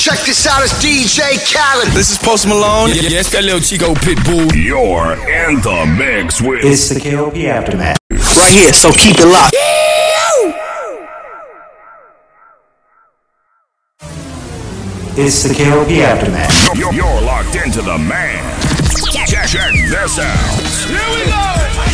Check this out, it's DJ Khaled. This is Post Malone. Yeah, yeah, it's that little Chico Pitbull. You're in the mix with It's the KLP Aftermath. right here, so keep it locked. It's the KLP Aftermath. you're, you're locked into the man. Check, check this out. Here we go.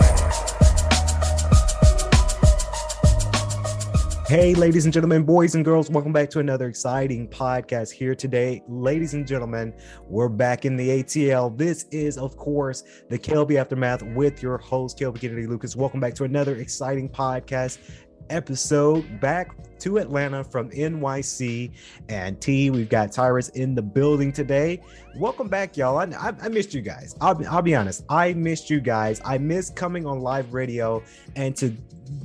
Hey, ladies and gentlemen, boys and girls, welcome back to another exciting podcast here today. Ladies and gentlemen, we're back in the ATL. This is, of course, the KLP Aftermath with your host, KLP Kennedy Lucas. Welcome back to another exciting podcast episode back to Atlanta from NYC and T. We've got Tyrus in the building today. Welcome back, y'all. I, I, I missed you guys. I'll, I'll be honest. I missed you guys. I missed coming on live radio and to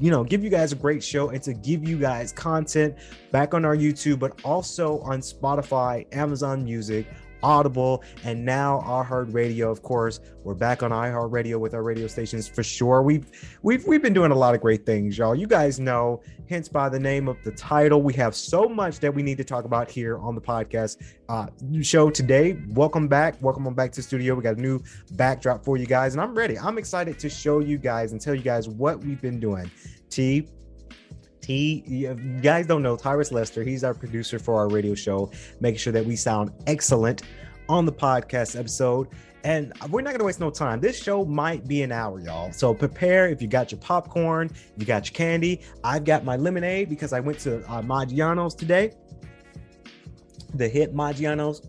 you know give you guys a great show and to give you guys content back on our YouTube, but also on Spotify, Amazon Music. Audible and now iHeart Radio. Of course, we're back on iHeart Radio with our radio stations for sure. We've we've we've been doing a lot of great things, y'all. You guys know, hence by the name of the title, we have so much that we need to talk about here on the podcast uh, show today. Welcome back, welcome on back to studio. We got a new backdrop for you guys, and I'm ready. I'm excited to show you guys and tell you guys what we've been doing. T, You guys don't know Tyrus Lester. He's our producer for our radio show, making sure that we sound excellent on the podcast episode. And we're not gonna waste no time. This show might be an hour, y'all. So prepare if you got your popcorn, you got your candy. I've got my lemonade because I went to uh, Maggiano's today. The hit Maggiano's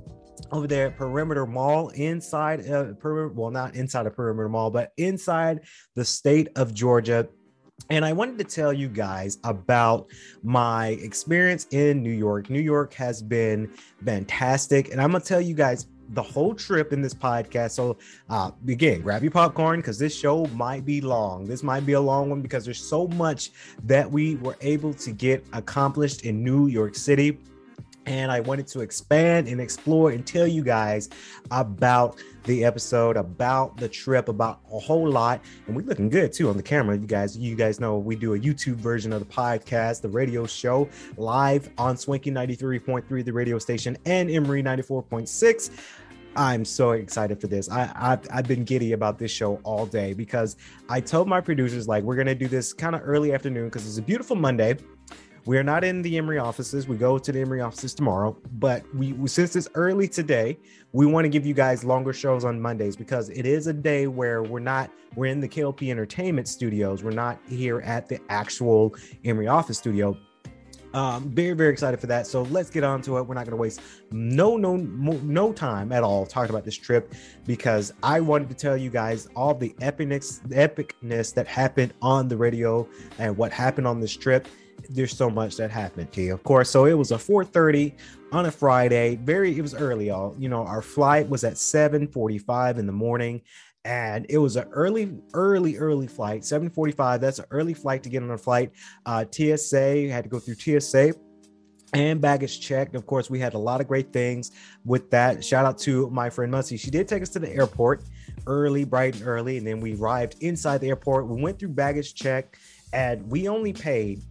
over there at Perimeter Mall inside uh, perimeter, well, not inside of Perimeter Mall, but inside the state of Georgia. And I wanted to tell you guys about my experience in New York. New York has been fantastic. And I'm going to tell you guys the whole trip in this podcast. So, uh, again, grab your popcorn because this show might be long. This might be a long one because there's so much that we were able to get accomplished in New York City and I wanted to expand and explore and tell you guys about the episode, about the trip, about a whole lot. And we're looking good too on the camera. You guys, you guys know we do a YouTube version of the podcast, the radio show, live on Swanky 93.3, the radio station, and Emory 94.6. I'm so excited for this. I, I've, I've been giddy about this show all day because I told my producers, like, we're to do this kind of early afternoon because it's a beautiful Monday. We are not in the Emory offices. We go to the Emory offices tomorrow, but we since it's early today, we want to give you guys longer shows on Mondays because it is a day where we're not we're in the KLP Entertainment Studios. We're not here at the actual Emory office studio. Um, very very excited for that. So let's get on to it. We're not going to waste no no no time at all talking about this trip because I wanted to tell you guys all the epicness epicness that happened on the radio and what happened on this trip there's so much that happened to you, of course. So it was a 4:30 on a Friday. Very, it was early, y'all. You know, our flight was at 7:45 in the morning, and it was an early, early, early flight. 7:45. That's an early flight to get on a flight. Uh, TSA had to go through TSA and baggage check. Of course, we had a lot of great things with that. Shout out to my friend Muncie. She did take us to the airport early, bright and early, and then we arrived inside the airport. We went through baggage check, and we only paid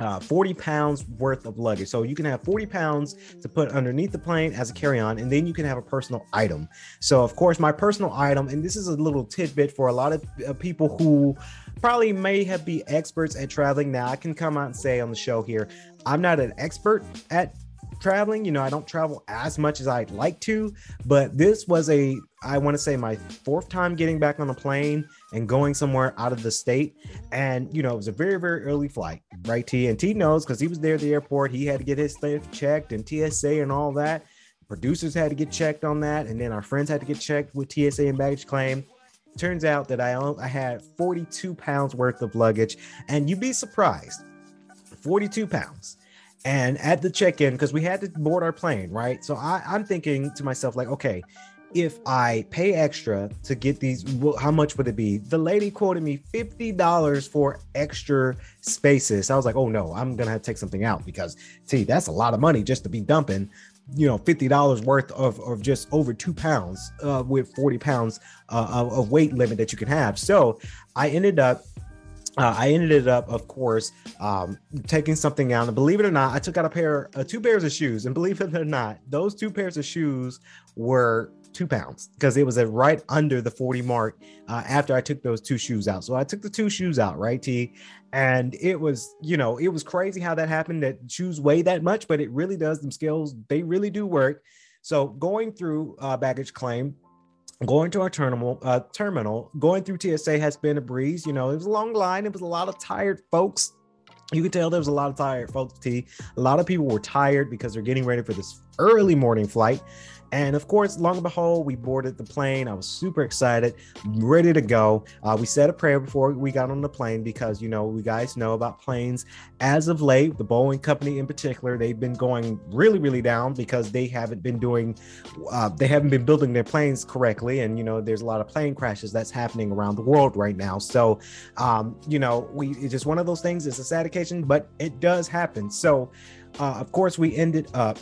uh, 40 pounds worth of luggage. So you can have 40 pounds to put underneath the plane as a carry on, and then you can have a personal item. So, of course, my personal item, and this is a little tidbit for a lot of uh, people who probably may have be experts at traveling. Now, I can come out and say on the show here, I'm not an expert at traveling. You know, I don't travel as much as I'd like to, but this was a, I want to say, my fourth time getting back on a plane and going somewhere out of the state. And, you know, it was a very, very early flight, right? T and T knows because he was there at the airport. He had to get his stuff checked and TSA and all that. Producers had to get checked on that. And then our friends had to get checked with TSA and baggage claim. Turns out that I, I had 42 pounds worth of luggage, and you'd be surprised 42 pounds. And at the check in, because we had to board our plane, right? So I, I'm thinking to myself, like, okay, if I pay extra to get these, how much would it be? The lady quoted me $50 for extra spaces. I was like, oh no, I'm gonna have to take something out because T, that's a lot of money just to be dumping, you know, $50 worth of, of just over two pounds uh, with 40 pounds uh, of, of weight limit that you can have. So I ended up uh, I ended up, of course, um, taking something out. And believe it or not, I took out a pair, uh, two pairs of shoes. And believe it or not, those two pairs of shoes were two pounds because it was at right under the 40 mark uh, after I took those two shoes out. So I took the two shoes out, right, T? And it was, you know, it was crazy how that happened that shoes weigh that much, but it really does. Them scales, they really do work. So going through uh, baggage claim, going to our terminal uh, terminal going through tsa has been a breeze you know it was a long line it was a lot of tired folks. You could tell there was a lot of tired folks t. A lot of people were tired because they're getting ready for this early morning flight and of course, long and behold, we boarded the plane. I was super excited, ready to go. Uh, we said a prayer before we got on the plane because, you know, we guys know about planes. As of late, the Boeing company in particular, they've been going really, really down because they haven't been doing, uh, they haven't been building their planes correctly. And, you know, there's a lot of plane crashes that's happening around the world right now. So, um, you know, we, it's just one of those things. It's a sad occasion, but it does happen. So, uh, of course, we ended up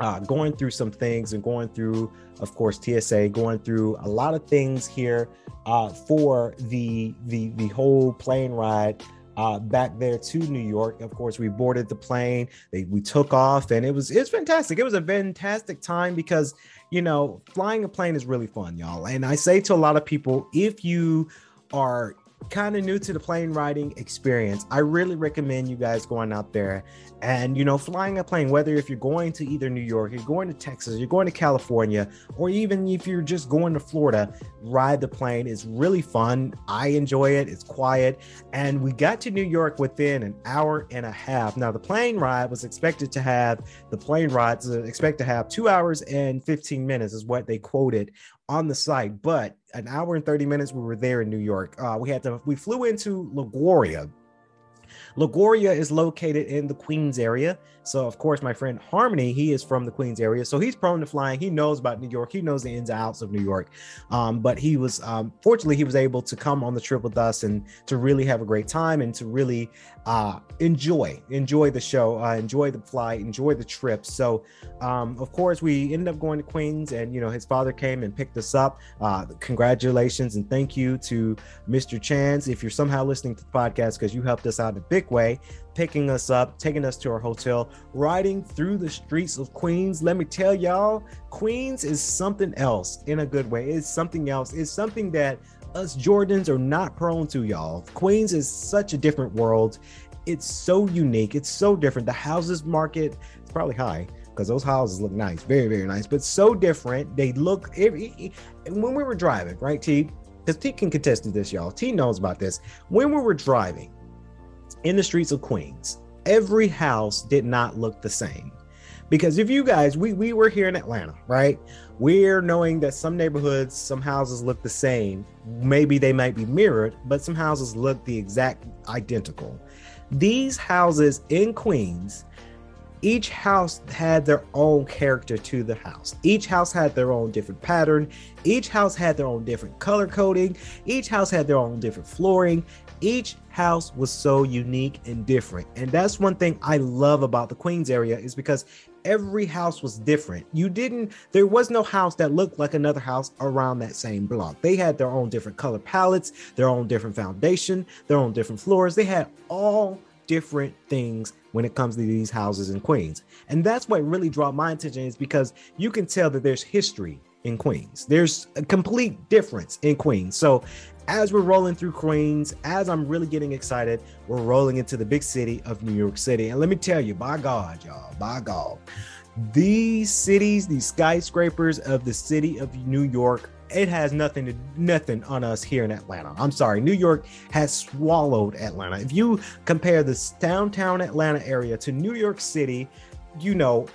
uh, going through some things and going through, of course, TSA, going through a lot of things here uh, for the the the whole plane ride uh, back there to New York. Of course, we boarded the plane. They, we took off, and it was it's fantastic. It was a fantastic time because you know flying a plane is really fun, y'all. And I say to a lot of people, if you are kind of new to the plane riding experience, I really recommend you guys going out there and you know flying a plane. Whether if you're going to either New York, you're going to Texas, you're going to California, or even if you're just going to Florida, ride the plane It's really fun. I enjoy it. It's quiet, and we got to New York within an hour and a half. Now the plane ride was expected to have the plane rides expect to have two hours and 15 minutes is what they quoted on the site, but an hour and 30 minutes we were there in New York. Uh, we had to we flew into LaGuardia. LaGuardia is located in the Queens area. So, of course, my friend Harmony, he is from the Queens area. So he's prone to flying. He knows about New York. He knows the ins and outs of New York. Um, but he was, um, fortunately, he was able to come on the trip with us and to really have a great time and to really uh, enjoy, enjoy the show, uh, enjoy the flight, enjoy the trip. So, um, of course, we ended up going to Queens and, you know, his father came and picked us up. Uh, congratulations and thank you to Mr. Chance. If you're somehow listening to the podcast because you helped us out a big way, picking us up, taking us to our hotel, riding through the streets of Queens. Let me tell y'all, Queens is something else in a good way. It's something else. It's something that us Georgians are not prone to, y'all. Queens is such a different world. It's so unique. It's so different. The houses market is probably high because those houses look nice, very, very nice, but so different. They look, every, when we were driving, right, T? Because T can contest to this, y'all. T knows about this. When we were driving, in the streets of Queens, every house did not look the same. Because if you guys, we, we were here in Atlanta, right? We're knowing that some neighborhoods, some houses look the same. Maybe they might be mirrored, but some houses look the exact identical. These houses in Queens, each house had their own character to the house. Each house had their own different pattern. Each house had their own different color coding. Each house had their own different flooring each house was so unique and different. And that's one thing i love about the queens area is because every house was different. You didn't there was no house that looked like another house around that same block. They had their own different color palettes their own different foundation their own different floors. They had all different things when it comes to these houses in queens. And that's what really drew my attention is because you can tell that there's history in Queens. There's a complete difference in Queens. So as we're rolling through Queens, as I'm really getting excited, we're rolling into the big city of New York City. And let me tell you, by God, y'all, by God, these cities, these skyscrapers of the city of New York, it has nothing to nothing on us here in Atlanta. I'm sorry, New York has swallowed Atlanta. If you compare this downtown Atlanta area to New York City, you know,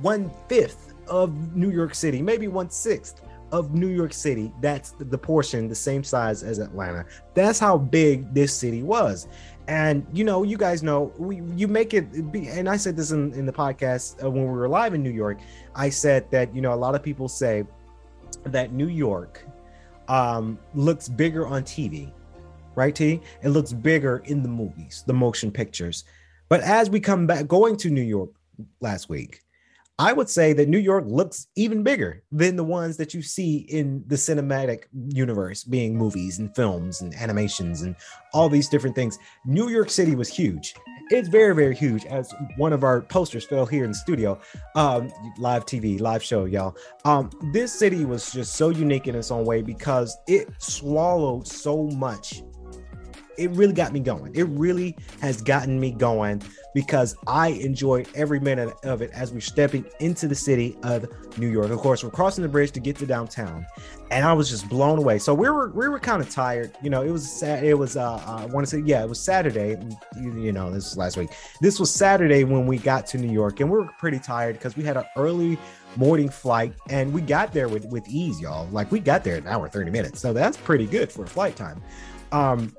one fifth of New York City, maybe one sixth of New York City. That's the portion, the same size as Atlanta. That's how big this city was. And you know, you guys know, we you make it be. And I said this in, in the podcast uh, when we were live in New York. I said that you know a lot of people say that New York um, looks bigger on TV, right? T. It looks bigger in the movies, the motion pictures. But as we come back, going to New York last week, I would say that New York looks even bigger than the ones that you see in the cinematic universe, being movies and films and animations and all these different things. New York City was huge. It's very, very huge. As one of our posters fell here in the studio, um, live TV, live show, y'all. Um, this city was just so unique in its own way because it swallowed so much it really got me going. It really has gotten me going because I enjoyed every minute of it as we're stepping into the city of New York. Of course, we're crossing the bridge to get to downtown, and I was just blown away. So we were we were kind of tired. You know, it was sad. It was uh, I want to say yeah, it was Saturday. You, you know, this was last week. This was Saturday when we got to New York, and we were pretty tired because we had an early morning flight and we got there with with ease y'all like we got there an hour 30 minutes so that's pretty good for a flight time um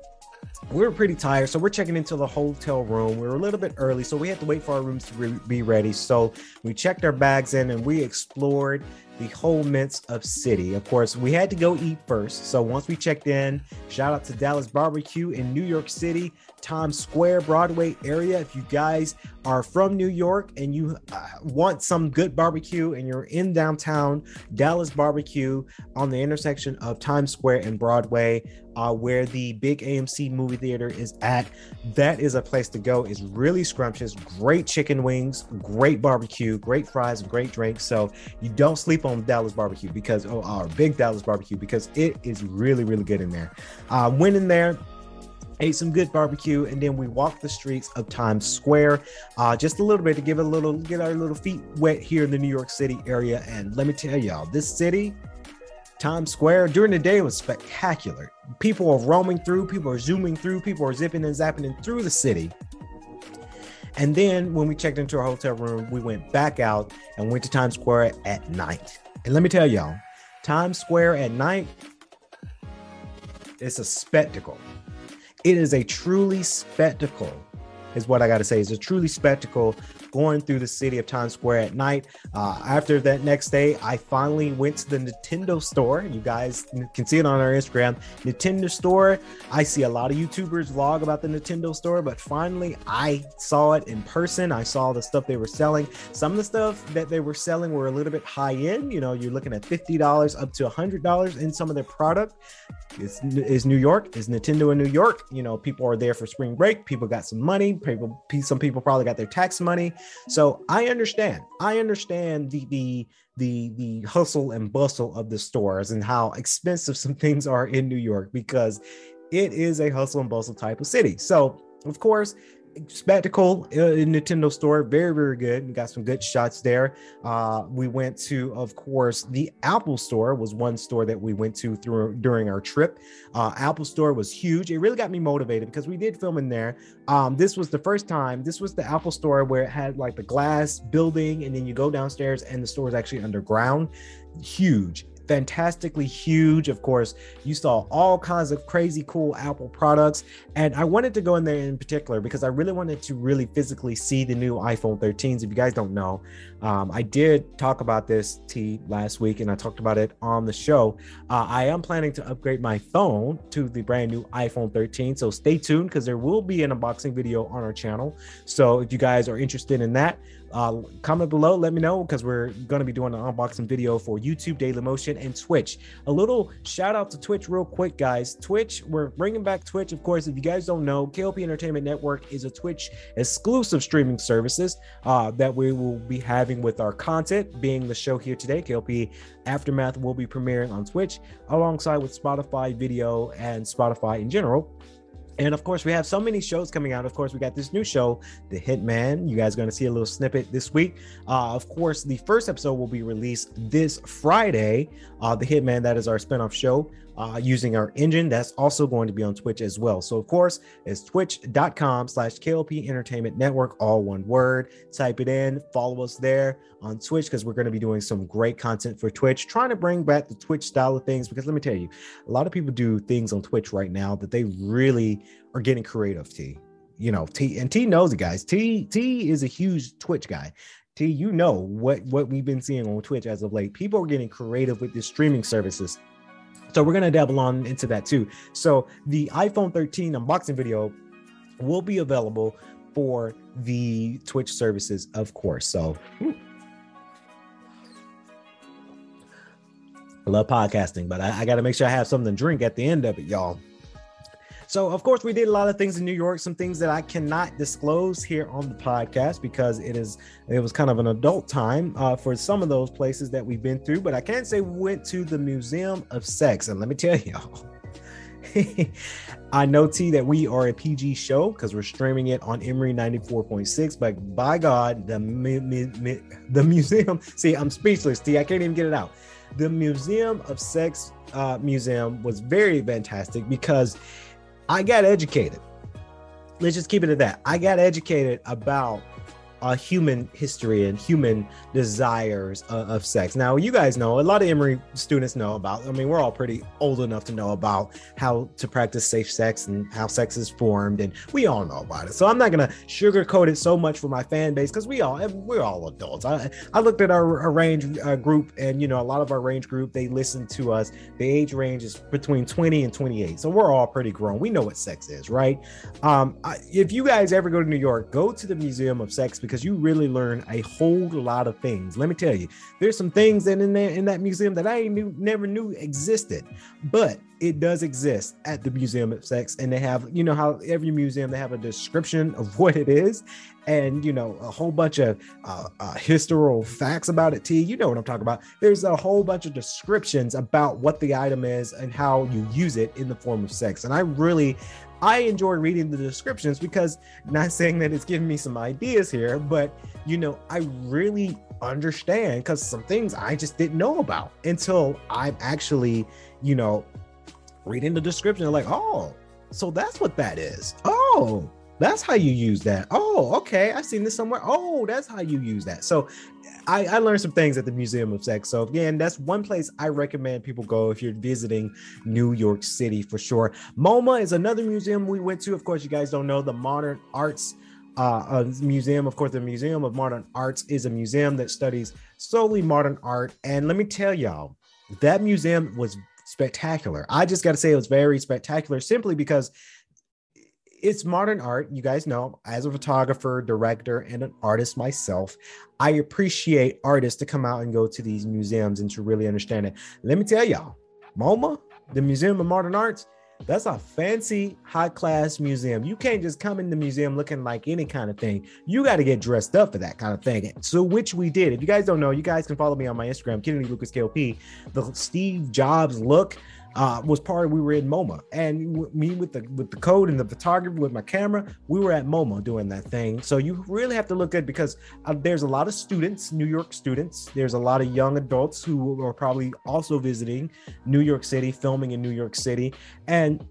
we were pretty tired, so we're checking into the hotel room. We were a little bit early, so we had to wait for our rooms to re- be ready. So we checked our bags in and we explored the whole midst of city. Of course, we had to go eat first. So once we checked in, shout out to Dallas Barbecue in New York City. Times Square, Broadway area. If you guys are from New York and you uh, want some good barbecue and you're in downtown, Dallas Barbecue on the intersection of Times Square and Broadway, uh, where the big AMC movie theater is at, that is a place to go. It's really scrumptious, great chicken wings, great barbecue, great fries, great drinks. So you don't sleep on Dallas Barbecue because, oh, our big Dallas Barbecue, because it is really, really good in there. Uh, went in there ate some good barbecue, and then we walked the streets of Times Square uh, just a little bit to give a little, get our little feet wet here in the New York City area. And let me tell y'all, this city, Times Square, during the day was spectacular. People are roaming through, people are zooming through, people are zipping and zapping in through the city. And then when we checked into our hotel room, we went back out and went to Times Square at night. And let me tell y'all, Times Square at night, it's a spectacle. It is a truly spectacle, is what I got to say. It's a truly spectacle going through the city of Times Square at night. Uh, after that next day, I finally went to the Nintendo store. You guys can see it on our Instagram. Nintendo store. I see a lot of YouTubers vlog about the Nintendo store, but finally I saw it in person. I saw the stuff they were selling. Some of the stuff that they were selling were a little bit high end. You know, you're looking at $50 up to $100 in some of their product. It's, is New York, is Nintendo in New York. You know, people are there for spring break. People got some money. People, some people probably got their tax money. So I understand. I understand the the the the hustle and bustle of the stores and how expensive some things are in New York because it is a hustle and bustle type of city. So of course, spectacle in Nintendo store. Very, very good. We got some good shots there. Uh, we went to, of course, the Apple store was one store that we went to through during our trip. Uh, Apple store was huge. It really got me motivated because we did film in there. Um, this was the first time. This was the Apple store where it had like the glass building, and then you go downstairs, and the store is actually underground. Huge fantastically huge. Of course, you saw all kinds of crazy cool Apple products. And I wanted to go in there in particular because I really wanted to really physically see the new iPhone 13s. If you guys don't know, um, I did talk about this T last week and I talked about it on the show. Uh, I am planning to upgrade my phone to the brand new iPhone 13. So stay tuned because there will be an unboxing video on our channel. So if you guys are interested in that, uh, comment below, let me know because we're going to be doing an unboxing video for YouTube, Daily Motion, and Twitch. A little shout out to Twitch, real quick, guys. Twitch, we're bringing back Twitch. Of course, if you guys don't know, KLP Entertainment Network is a Twitch exclusive streaming services uh, that we will be having having with our content, being the show here today. KLP Aftermath will be premiering on Twitch alongside with Spotify video and Spotify in general. And of course, we have so many shows coming out. Of course, we got this new show, The Hitman. You guys are going to see a little snippet this week. Uh, of course, the first episode will be released this Friday. Uh, the Hitman, that is our spinoff show uh, using our engine. That's also going to be on Twitch as well. So, of course, it's twitch.com slash KLP Entertainment Network, all one word. Type it in, follow us there on Twitch because we're going to be doing some great content for Twitch, trying to bring back the Twitch style of things. Because let me tell you, a lot of people do things on Twitch right now that they really are getting creative. T, you know, T and T knows it, guys. T T is a huge Twitch guy. T, you know what what we've been seeing on Twitch as of late. People are getting creative with the streaming services. So we're gonna dabble on into that too. So the iPhone 13 unboxing video will be available for the Twitch services, of course. So I love podcasting, but I, I got to make sure I have something to drink at the end of it, y'all. So, of course, we did a lot of things in New York, some things that I cannot disclose here on the podcast because it is it was kind of an adult time uh, for some of those places that we've been through. But I can say we went to the Museum of Sex, and let me tell y'all. I know T that we are a PG show because we're streaming it on Emory 94.6. But by God, the the museum. See, I'm speechless. T, I can't even get it out. The Museum of Sex uh, Museum was very fantastic because I got educated. Let's just keep it at that. I got educated about uh, human history and human desires uh, of sex. Now, you guys know a lot of Emory students know about. I mean, we're all pretty old enough to know about how to practice safe sex and how sex is formed, and we all know about it. So I'm not gonna sugarcoat it so much for my fan base because we all we're all adults. I, I looked at our, our range uh, group, and you know, a lot of our range group they listen to us. The age range is between 20 and 28, so we're all pretty grown. We know what sex is, right? Um, I, if you guys ever go to New York, go to the Museum of Sex because you really learn a whole lot of things. Let me tell you, there's some things that in there in that museum that I knew never knew existed, but it does exist at the Museum of Sex, and they have you know how every museum they have a description of what it is, and you know a whole bunch of uh, uh, historical facts about it. T, you know what I'm talking about. There's a whole bunch of descriptions about what the item is and how you use it in the form of sex, and I really I enjoy reading the descriptions because not saying that it's giving me some ideas here, but you know, I really understand because some things I just didn't know about until I'm actually, you know, reading the description. Like, oh, so that's what that is. Oh, that's how you use that. Oh, okay. I've seen this somewhere. Oh, that's how you use that. So I, I, learned some things at the Museum of Sex. So again, that's one place I recommend people go if you're visiting New York City for sure. MoMA is another museum we went to. Of course, you guys don't know the Modern Arts uh, Museum. Of course, the Museum of Modern Arts is a museum that studies solely modern art. And let me tell y'all, that museum was spectacular. I just got to say it was very spectacular simply because it's modern art. You guys know, as a photographer, director, and an artist myself, I appreciate artists to come out and go to these museums and to really understand it. Let me tell y'all, MoMA, the Museum of Modern Arts, that's a fancy, high class museum. You can't just come in the museum looking like any kind of thing. You got to get dressed up for that kind of thing. So, which we did. If you guys don't know, you guys can follow me on my Instagram, Kennedy Lucas KLP. The Steve Jobs look uh, was part of we were in MoMA, and me with the with the code and the photography with my camera, we were at MoMA doing that thing. So you really have to look at because uh, there's a lot of students, New York students. There's a lot of young adults who are probably also visiting New York City, filming in New York City, and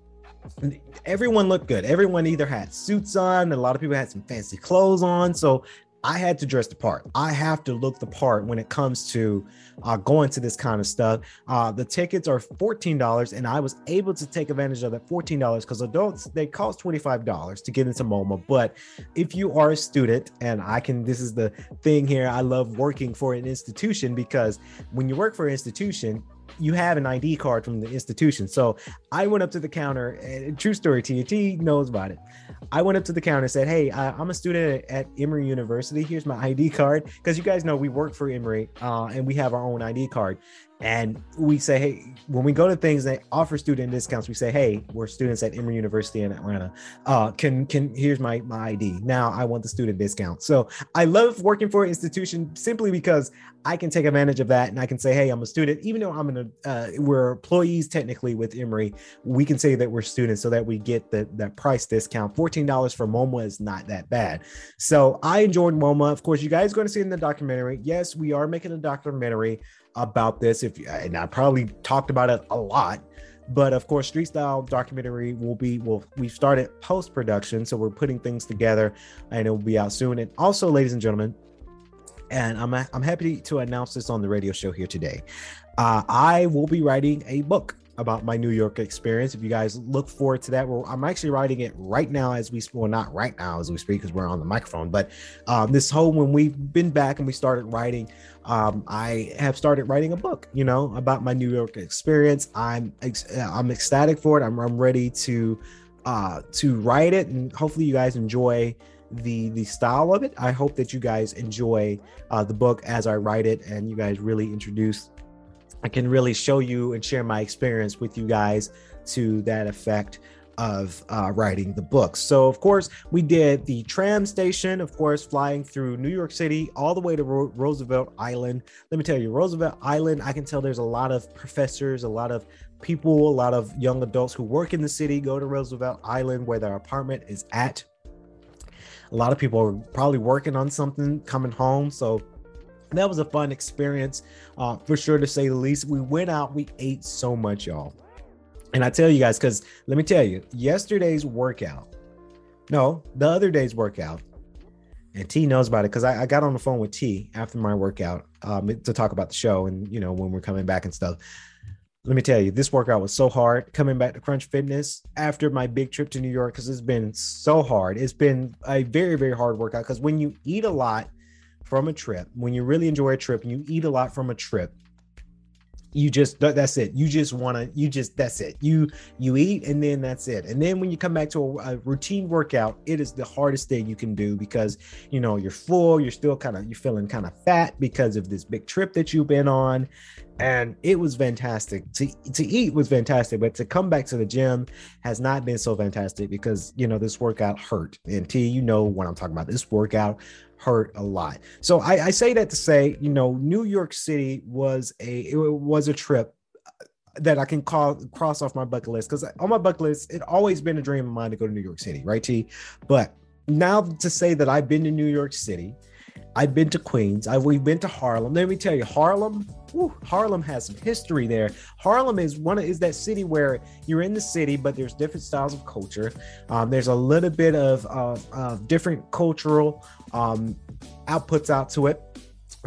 everyone looked good. Everyone either had suits on, a lot of people had some fancy clothes on. So I had to dress the part. I have to look the part when it comes to uh, going to this kind of stuff. Uh, the tickets are $14, and I was able to take advantage of that $14 because adults they cost $25 to get into MoMA. But if you are a student, and I can, this is the thing here, I love working for an institution because when you work for an institution, you have an ID card from the institution. So I went up to the counter, and true story, TNT knows about it. I went up to the counter and said, Hey, I'm a student at Emory University. Here's my ID card. Because you guys know we work for Emory uh, and we have our own ID card and we say hey when we go to things that offer student discounts we say hey we're students at emory university in atlanta. Uh can can here's my my id now i want the student discount. So i love working for an institution simply because i can take advantage of that and i can say hey i'm a student. Even though i'm in a uh, we're employees technically with emory we can say that we're students so that we get the that price discount. $14 for moma is not that bad. So i enjoyed moma. Of course you guys going to see in the documentary. Yes we are making a documentary about this if and I probably talked about it a lot but of course street style documentary will be well we've started post production so we're putting things together and it will be out soon. And also ladies and gentlemen and I'm, I'm happy to announce this on the radio show here today uh, I will be writing a book about my New York experience. If you guys look forward to that, well, I'm actually writing it right now as we well, not right now as we speak because we're on the microphone, but um, this whole when we've been back and we started writing, um, I have started writing a book, you know, about my New York experience. I'm I'm ecstatic for it. I'm I'm ready to uh, to write it, and hopefully you guys enjoy the the style of it. I hope that you guys enjoy uh, the book as I write it, and you guys really introduce I can really show you and share my experience with you guys to that effect of uh, writing the book. So, of course, we did the tram station, of course, flying through New York City all the way to Ro- Roosevelt Island. Let me tell you, Roosevelt Island, I can tell there's a lot of professors, a lot of people, a lot of young adults who work in the city go to Roosevelt Island where their apartment is at. A lot of people are probably working on something coming home. So, that was a fun experience uh, for sure to say the least. We went out, we ate so much, y'all. And I tell you guys, because let me tell you, yesterday's workout, no, the other day's workout, and T knows about it because I, I, got on the phone with T after my workout um, to talk about the show and you know when we're coming back and stuff. Let me tell you, this workout was so hard coming back to Crunch Fitness after my big trip to New York because it's been so hard. It's been a very, very hard workout because when you eat a lot, from a trip, when you really enjoy a trip and you eat a lot from a trip, you just that's it. You just want to you just that's it. You you eat and then that's it. And then when you come back to a, a, routine workout it is the hardest thing you can do because you know you're full you're still kind of you're feeling kind of fat because of this big trip that you've been on. And it was fantastic. To to eat was fantastic but to come back to the gym has not been so fantastic because you know this workout hurt. And t you know what i'm talking about. This workout hurt a lot. So I, I say that to say, you know, New York City was a it was a trip uh, that I can call cross off my bucket list because on my bucket list, it always been a dream of mine to go to New York City, right? T. But now to say that I've been to New York City, I've been to Queens, I've we've been to Harlem. Let me tell you, Harlem, Harlem has some history there. Harlem is one of, is that city where you're in the city, but there's different styles of culture. Um, there's a little bit of, of, of different cultural um, outputs out to it.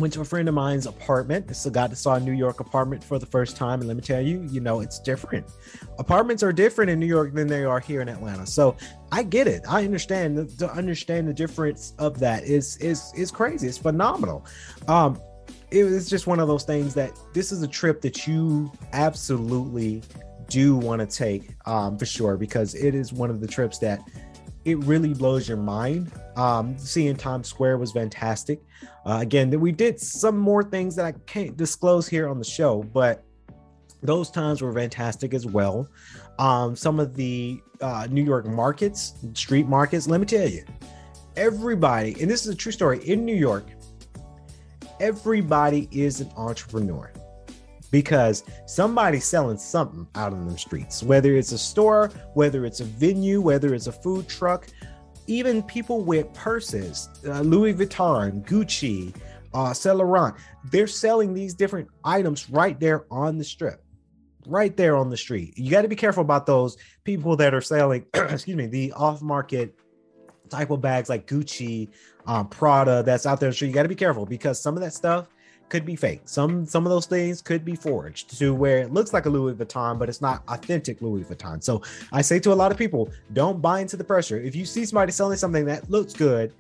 Went to a friend of mine's apartment. This is guy that saw a New York apartment for the first time. And let me tell you, you know, it's different. Apartments are different in New York than they are here in Atlanta. So I get it. I understand to understand the difference of that is is is crazy. It's phenomenal. Um, it was just one of those things that this is a trip that you absolutely do want to take um, for sure because it is one of the trips that it really blows your mind. Um, seeing Times Square was fantastic. Uh, again, we did some more things that I can't disclose here on the show, but those times were fantastic as well. Um, some of the uh, New York markets, street markets, let me tell you, everybody, and this is a true story in New York, everybody is an entrepreneur because somebody's selling something out in the streets, whether it's a store, whether it's a venue, whether it's a food truck, even people with purses, uh, Louis Vuitton, Gucci, uh, Laurent, they're selling these different items right there on the strip, right there on the street. You got to be careful about those people that are selling, excuse me, the off market type of bags like Gucci, um, Prada that's out there. So you got to be careful because some of that stuff could be fake. Some some of those things could be forged to where it looks like a Louis Vuitton, but it's not authentic Louis Vuitton. So I say to a lot of people, don't buy into the pressure. If you see somebody selling something that looks good,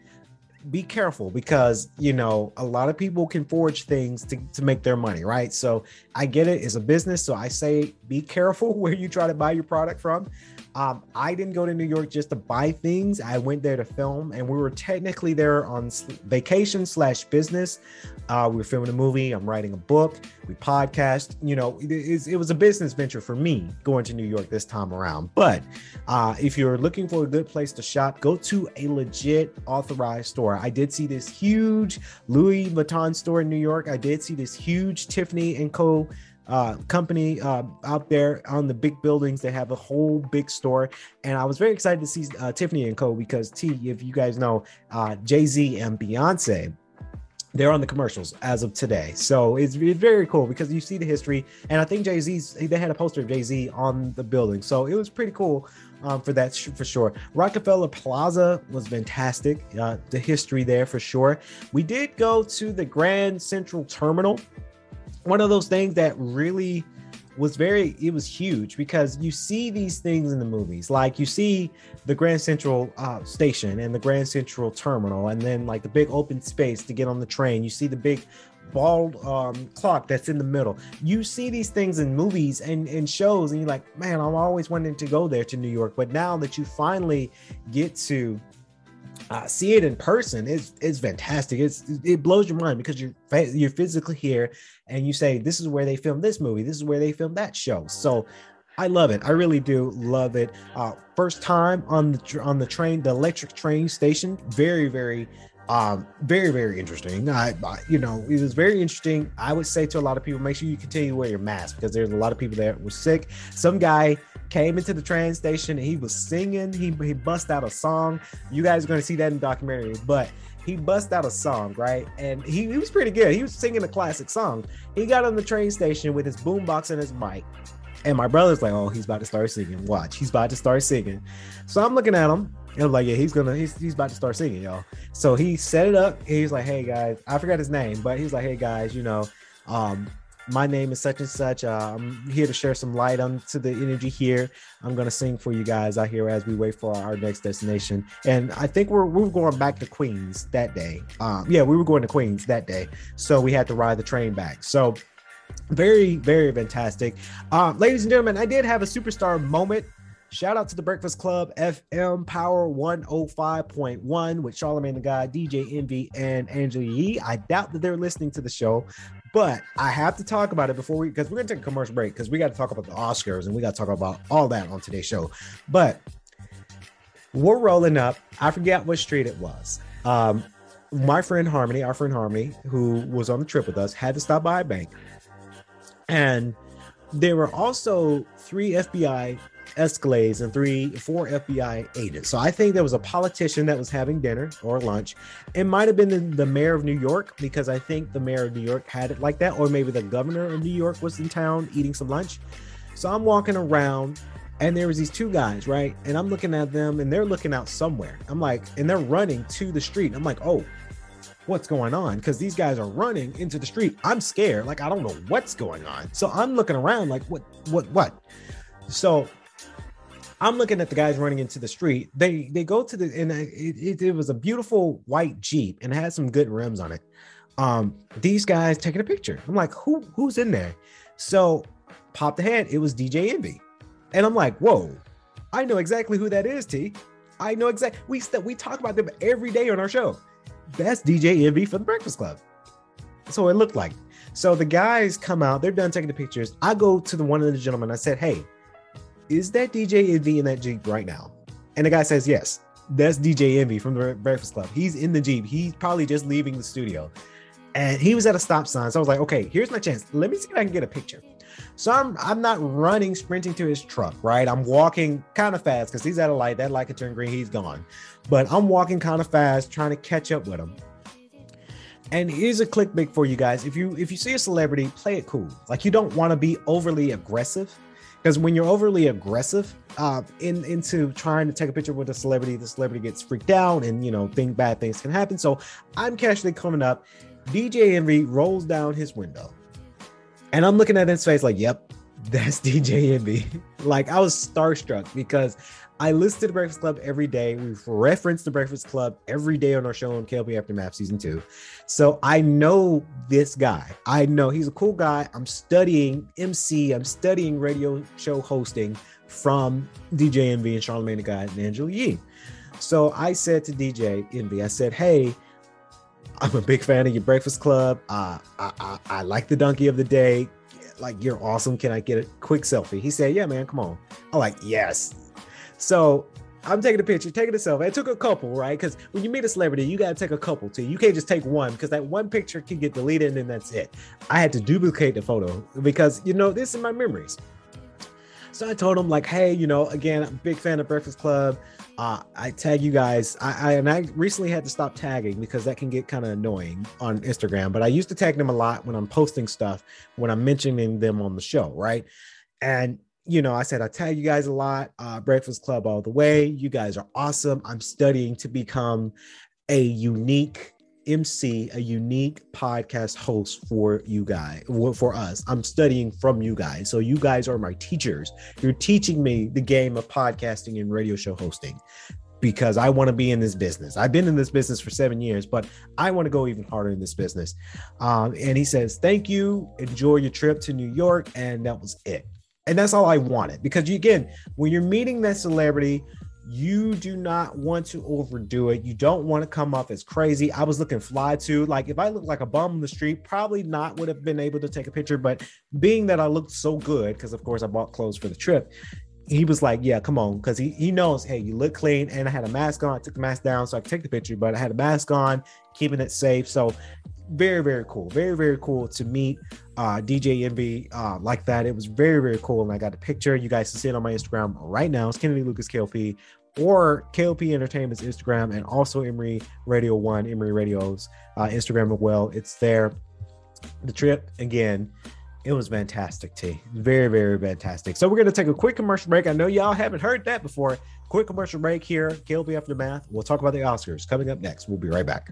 be careful because you know a lot of people can forge things to, to make their money right so i get it it's a business so i say be careful where you try to buy your product from um, I didn't go to New York just to buy things. I went there to film, and we were technically there on vacation slash business. Uh, we were filming a movie. I'm writing a book. We podcast. You know, it, it, was a business venture for me going to New York this time around. But uh, if you're looking for a good place to shop, go to a legit authorized store. I did see this huge Louis Vuitton store in New York. I did see this huge Tiffany and Co uh, company uh, out there on the big buildings. They have a whole big store, and I was very excited to see uh, Tiffany and Co. Because T, if you guys know, uh, Jay Z and Beyonce. They're on the commercials as of today, so it's, it's very cool because you see the history, and I think Jay Z's they had a poster of Jay Z on the building, so it was pretty cool um, for that for sure. Rockefeller Plaza was fantastic. Uh, the history there for sure. We did go to the Grand Central Terminal one of those things that really was very it was huge because you see these things in the movies. Like you see the grand central uh, station and the grand central terminal and then like the big open space to get on the train. You see the big bald um, clock that's in the middle. You see these things in movies and, and shows and you're like man i'm always wanting to go there to new york. But now that you finally get to uh, see it in person is is fantastic. It's it blows your mind because you're you're physically here and you say this is where they filmed this movie, this is where they filmed that show. So I love it. I really do love it. Uh, first time on the on the train, the electric train station. Very very um, very very interesting. I, I, you know it was very interesting. I would say to a lot of people, make sure you continue to wear your mask because there's a lot of people that were sick. Some guy came into the train station and he was singing. He he bust out a song. You guys are going to see that in the documentary, but he bust out a song, right? And he, he was pretty good. He was singing a classic song. He got on the train station with his boombox and his mic. And my brother's like, oh, he's about to start singing. Watch, he's about to start singing. So I'm looking at him and I'm like, yeah, he's gonna, he's, he's about to start singing, y'all. So he set it up. He's like, hey guys, I forgot his name, but he's like, hey guys, you know, um, my name is such and such. Uh, I'm here to share some light onto the energy here. I'm gonna sing for you guys out here as we wait for our next destination. And I think we're we were going back to Queens that day. Um, yeah, we were going to Queens that day, so we had to ride the train back. So very very fantastic, uh, ladies and gentlemen. I did have a superstar moment Shout out to the Breakfast Club FM Power 105.1 with Charlemagne the God, DJ Envy, and Angela Yee. I doubt that they're listening to the show, but I have to talk about it before we because we're gonna take a commercial break because we got to talk about the Oscars and we got to talk about all that on today's show. But we're rolling up. I forget what street it was. Um, my friend Harmony, our friend Harmony, who was on the trip with us, had to stop by a bank, and there were also three FBI Escalades and three, four FBI agents. So I think there was a politician that was having dinner or lunch. It might have been the, the, mayor of New York because I think the mayor of New York had it like that, or maybe the governor of New York was in town eating some lunch. So I'm walking around and there was these two guys, right? And I'm looking at them and they're looking out somewhere. I'm like, and they're running to the street. I'm like, oh, what's going on because these guys are running into the street. I'm scared. Like I don't know what's going on. So I'm looking around like what what what? So I'm looking at the guys running into the street. They they go to the and it, it, it was a beautiful white Jeep and it had some good rims on it. Um, these guys taking a picture. I'm like, who who's in there? So pop the head. It was DJ Envy, and I'm like, whoa, I know exactly who that is. T. I know exactly. We st- we talk about them every day on our show. That's DJ Envy for the Breakfast Club. So it looked like. So the guys come out. They're done taking the pictures. I go to the one of the gentlemen. I said, hey is that DJ Envy in that Jeep right now? And the guy says, yes, that's DJ Envy from the Breakfast Club. He's in the Jeep. He's probably just leaving the studio. And he was at a stop sign. So I was like, okay, here's my chance. Let me see if I can get a picture. So I'm I'm not running, sprinting to his truck, right? I'm walking kind of fast because he's at a light. That light can turn green, he's gone. But I'm walking kind of fast, trying to catch up with him. And here's a clickbait for you guys. If you if you see a celebrity, play it cool. Like you don't want to be overly aggressive because when you're overly aggressive uh, in into trying to take a picture with a celebrity, the celebrity gets freaked out, and you know, think bad things can happen. So I'm casually coming up. DJ Envy rolls down his window, and I'm looking at his face like, "Yep, that's DJ Envy." like I was starstruck because I listen to the Breakfast Club every day. We've referenced the Breakfast Club every day on our show on KLP Aftermath season two. So I know this guy. I know he's a cool guy. I'm studying MC, I'm studying radio show hosting from DJ Envy and Charlemagne the Guy and Angela Yee. So I said to DJ Envy, I said, Hey, I'm a big fan of your Breakfast Club. Uh, I, I, I like the donkey of the day. Like, you're awesome. Can I get a quick selfie? He said, Yeah, man, come on. I'm like, Yes, so I'm taking a picture, taking a selfie. I took a couple, right? Because when you meet a celebrity, you got to take a couple too. You can't just take one because that one picture can get deleted and then that's it. I had to duplicate the photo because, you know, this is my memories. So I told him, like, hey, you know, again, I'm a big fan of Breakfast Club. Uh, I tag you guys. I, I, and I recently had to stop tagging because that can get kind of annoying on Instagram. But I used to tag them a lot when I'm posting stuff, when I'm mentioning them on the show, right? And you know, I said I tag you guys a lot. Uh, Breakfast Club all the way. You guys are awesome. I'm studying to become a unique MC a unique podcast host for you guys, for us. I'm studying from you guys. So you guys are my teachers. You're teaching me the game of podcasting and radio show hosting because I want to be in this business. I've been in this business for seven years, but I want to go even harder in this business. Um, and he says, Thank you. Enjoy your trip to New York. And that was it. And that's all I wanted because you, again, when you're meeting that celebrity, you do not want to overdo it. You don't want to come off as crazy. I was looking fly too. Like if I looked like a bum on the street, probably not would have been able to take a picture. But being that I looked so good, because of course I bought clothes for the trip, he was like, Yeah, come on. Cause he, he knows, hey, you look clean. And I had a mask on. I took the mask down so I could take the picture, but I had a mask on, keeping it safe. So very, very cool. Very, very cool to meet uh, DJ Envy uh, like that. It was very, very cool. And I got a picture. You guys can see it on my Instagram right now. It's Kennedy Lucas KLP or KLP Entertainment's Instagram and also Emory Radio One, Emory Radio's uh, Instagram as well. It's there. The trip again, it was fantastic, T. Very, very fantastic. So we're gonna take a quick commercial break. I know y'all haven't heard that before. Quick commercial break here. KLP Aftermath. We'll talk about the Oscars coming up next. We'll be right back.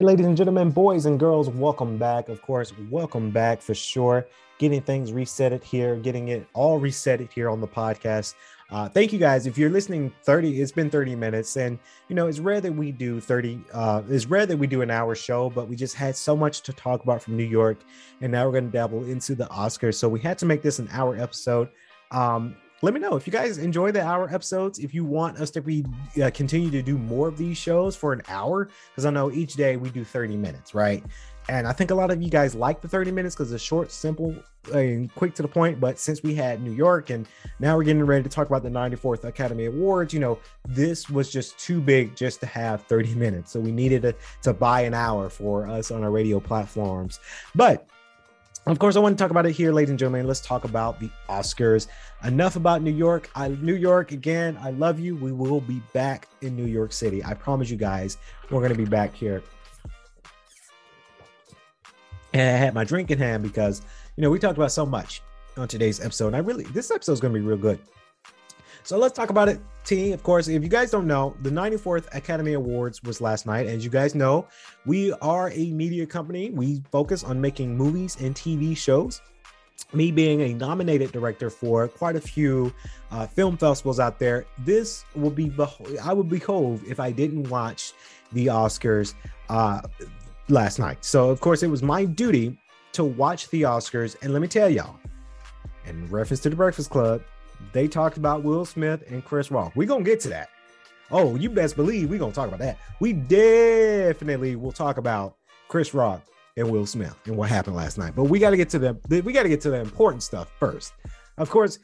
Ladies and gentlemen, boys and girls, welcome back. Of course, welcome back for sure. Getting things resetted here, getting it all resetted here on the podcast. Uh, thank you guys. If you're listening 30, it's been 30 minutes, and you know, it's rare that we do 30, uh, it's rare that we do an hour show, but we just had so much to talk about from New York, and now we're going to dabble into the Oscars. So we had to make this an hour episode. Um, let me know if you guys enjoy the hour episodes if you want us to be uh, continue to do more of these shows for an hour because i know each day we do 30 minutes right and i think a lot of you guys like the 30 minutes because it's short simple and quick to the point but since we had new york and now we're getting ready to talk about the 94th academy awards you know this was just too big just to have 30 minutes so we needed to, to buy an hour for us on our radio platforms but of course, I want to talk about it here, ladies and gentlemen. Let's talk about the Oscars. Enough about New York. I New York again. I love you. We will be back in New York City. I promise you guys, we're gonna be back here. And I had my drink in hand because you know we talked about so much on today's episode. And I really this episode is gonna be real good. So let's talk about it. T, of course, if you guys don't know, the 94th Academy Awards was last night. As you guys know, we are a media company. We focus on making movies and TV shows. Me being a nominated director for quite a few uh, film festivals out there, this will be I would be cold if I didn't watch the Oscars uh, last night. So of course, it was my duty to watch the Oscars. And let me tell y'all, in reference to the Breakfast Club, they talked about Will Smith and Chris Rock. We're gonna get to that. Oh, you best believe we're gonna talk about that. We definitely will talk about Chris Rock and Will Smith and what happened last night. But we got to get to the we got to get to the important stuff first. Of course,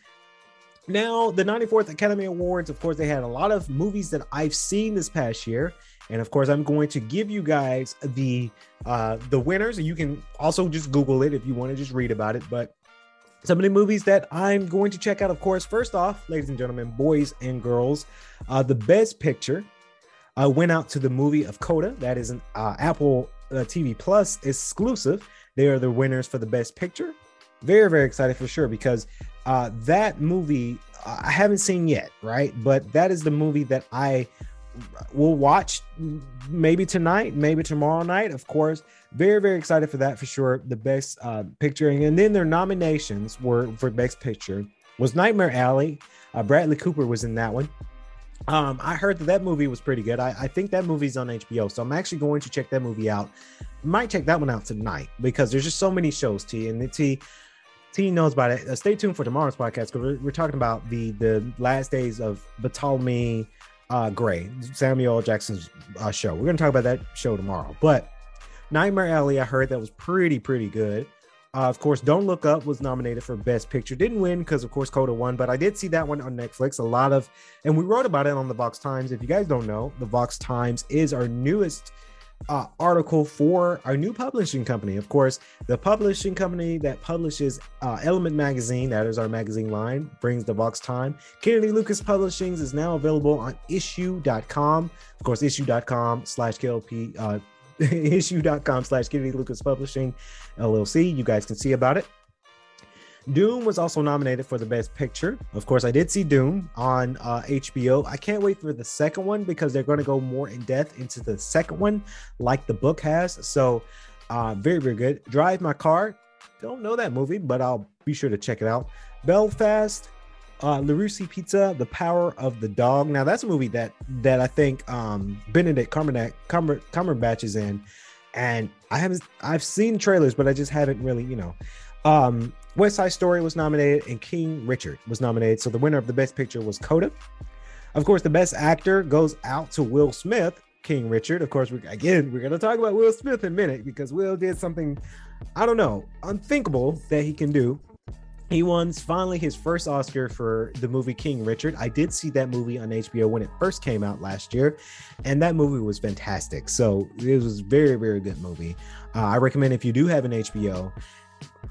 now the 94th Academy Awards, of course, they had a lot of movies that I've seen this past year. And of course, I'm going to give you guys the uh the winners, you can also just Google it if you want to just read about it. But some of the movies that I'm going to check out, of course, first off, ladies and gentlemen, boys and girls, uh, the best picture uh, went out to the movie of Coda. That is an uh, Apple uh, TV Plus exclusive. They are the winners for the best picture. Very, very excited for sure because uh, that movie uh, I haven't seen yet, right? But that is the movie that I will watch maybe tonight, maybe tomorrow night. Of course, very, very excited for that for sure. The best uh, picture, and then their nominations were for best picture was Nightmare Alley. Uh, Bradley Cooper was in that one. Um, I heard that that movie was pretty good. I, I, think that movie's on HBO, so I'm actually going to check that movie out. Might check that one out tonight because there's just so many shows. T and T, T knows about it. Uh, stay tuned for tomorrow's podcast because we're, we're, talking about the the last days of Ptolemy uh, Grey, Samuel Jackson's uh, show. We're going to talk about that show tomorrow, but Nightmare Alley, I heard that was pretty, pretty good. Uh, of course, Don't Look Up was nominated for Best Picture. Didn't win because, of course, Coda won, but I did see that one on Netflix. A lot of, and we wrote about it on the Vox Times. If you guys don't know, the Vox Times is our newest uh, article for our new publishing company. Of course, the publishing company that publishes uh, Element Magazine, that is our magazine line, brings the Vox Time. Kennedy Lucas Publishings is now available on issuu.com. Of course, issuu.com slash KLP. Uh, issuu.com slash Kennedy Lucas Publishing LLC. You guys can see about it. Dune was also nominated for the Best Picture. Of course, I did see Dune on uh, HBO. I can't wait for the second one because they're going to go more in depth into the second one, like the book has. So, uh, very, very good. Drive My Car. Don't know that movie, but I'll be sure to check it out. Belfast, uh, Licorice Pizza, The Power of the Dog. Now, that's a movie that that I think um, Benedict Cumberbatch, Cumber, Cumberbatch is in, and I haven't I've seen trailers, but I just haven't really, you know. Um, West Side Story was nominated, and King Richard was nominated. So the winner of the Best Picture was Coda. Of course, the Best Actor goes out to Will Smith, King Richard. Of course, we, again, we're going to talk about Will Smith in a minute because Will did something, I don't know, unthinkable that he can do. He won finally his first Oscar for the movie King Richard. I did see that movie on HBO when it first came out last year, and that movie was fantastic. So it was very, very good movie. Uh, I recommend if you do have an HBO,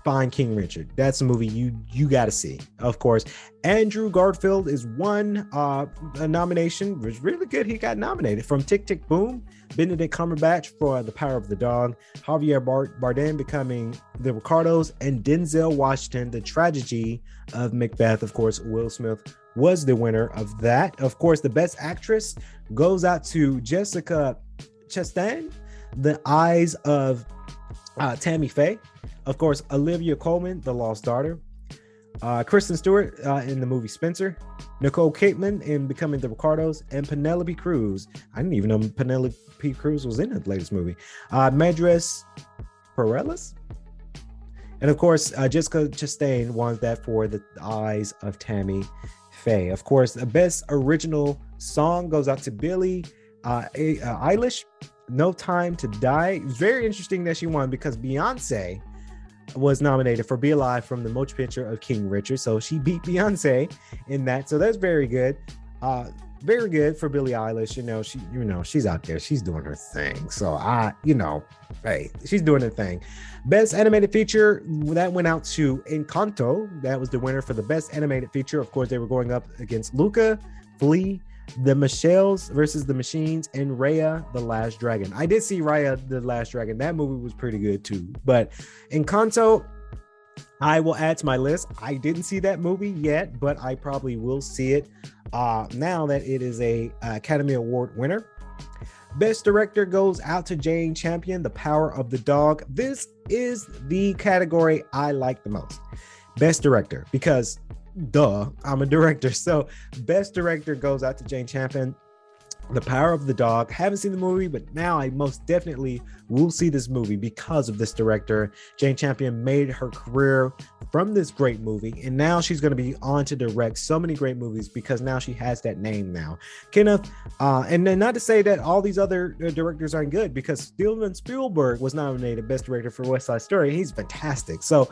find King Richard. That's a movie you you got to see. Of course, Andrew Garfield is one uh, a nomination. Was really good. He got nominated from Tick Tick Boom, Benedict Cumberbatch for The Power of the Dog, Javier Bardem becoming the Ricardos, and Denzel Washington, The Tragedy of Macbeth. Of course, Will Smith was the winner of that. Of course, the Best Actress goes out to Jessica Chastain, The Eyes of uh, Tammy Faye. Of course, Olivia Colman, The Lost Daughter. Uh, Kristen Stewart uh, in the movie Spencer. Nicole Kidman in Becoming the Ricardos. And Penelope Cruz. I didn't even know Penelope Cruz was in the latest movie. Uh, Pareles. And of course, uh, Jessica Chastain won that for The Eyes of Tammy Faye. Of course, the best original song goes out to Billie uh, uh, Eilish. No Time to Die. Very interesting that she won because Beyonce was nominated for Be Alive from the motion picture of King Richard. So she beat Beyonce in that. So that's very good. Uh very good for Billie Eilish. You know, she you know, she's out there. She's doing her thing. So I, you know, hey, she's doing her thing. Best animated feature that went out to Encanto. That was the winner for the best animated feature. Of course, they were going up against Luca, Flee, the Mitchells versus the Machines, and Raya the Last Dragon. I did see Raya the Last Dragon. That movie was pretty good too. But Encanto, I will add to my list. I didn't see that movie yet, but I probably will see it uh, now that it is a uh, Academy Award winner. Best director goes out to Jane Campion, The Power of the Dog. This is the category I like the most. Best director, because duh, I'm a director. So, best director goes out to Jane Campion. The Power of the Dog. Haven't seen the movie, but now I most definitely will see this movie because of this director. Jane Campion made her career from this great movie, and now she's going to be on to direct so many great movies because now she has that name now. Kenneth, uh, and then not to say that all these other uh, directors aren't good because Steven Spielberg was nominated Best Director for West Side Story. He's fantastic. So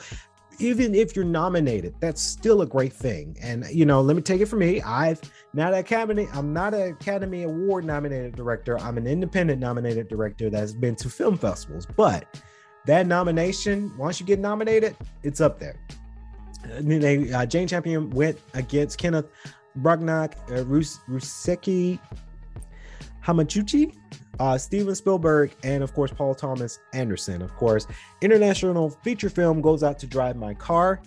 even if you're nominated, that's still a great thing. And you know, let me take it from me. I've not an Academy, I'm not an Academy Award nominated director. I'm an independent nominated director that's been to film festivals. But that nomination, once you get nominated, it's up there. They, uh, Jane Campion went against Kenneth Branagh, uh, Rus- Hamaguchi, uh, Steven Spielberg, and of course, Paul Thomas Anderson. Of course, international feature film goes out to Drive My Car.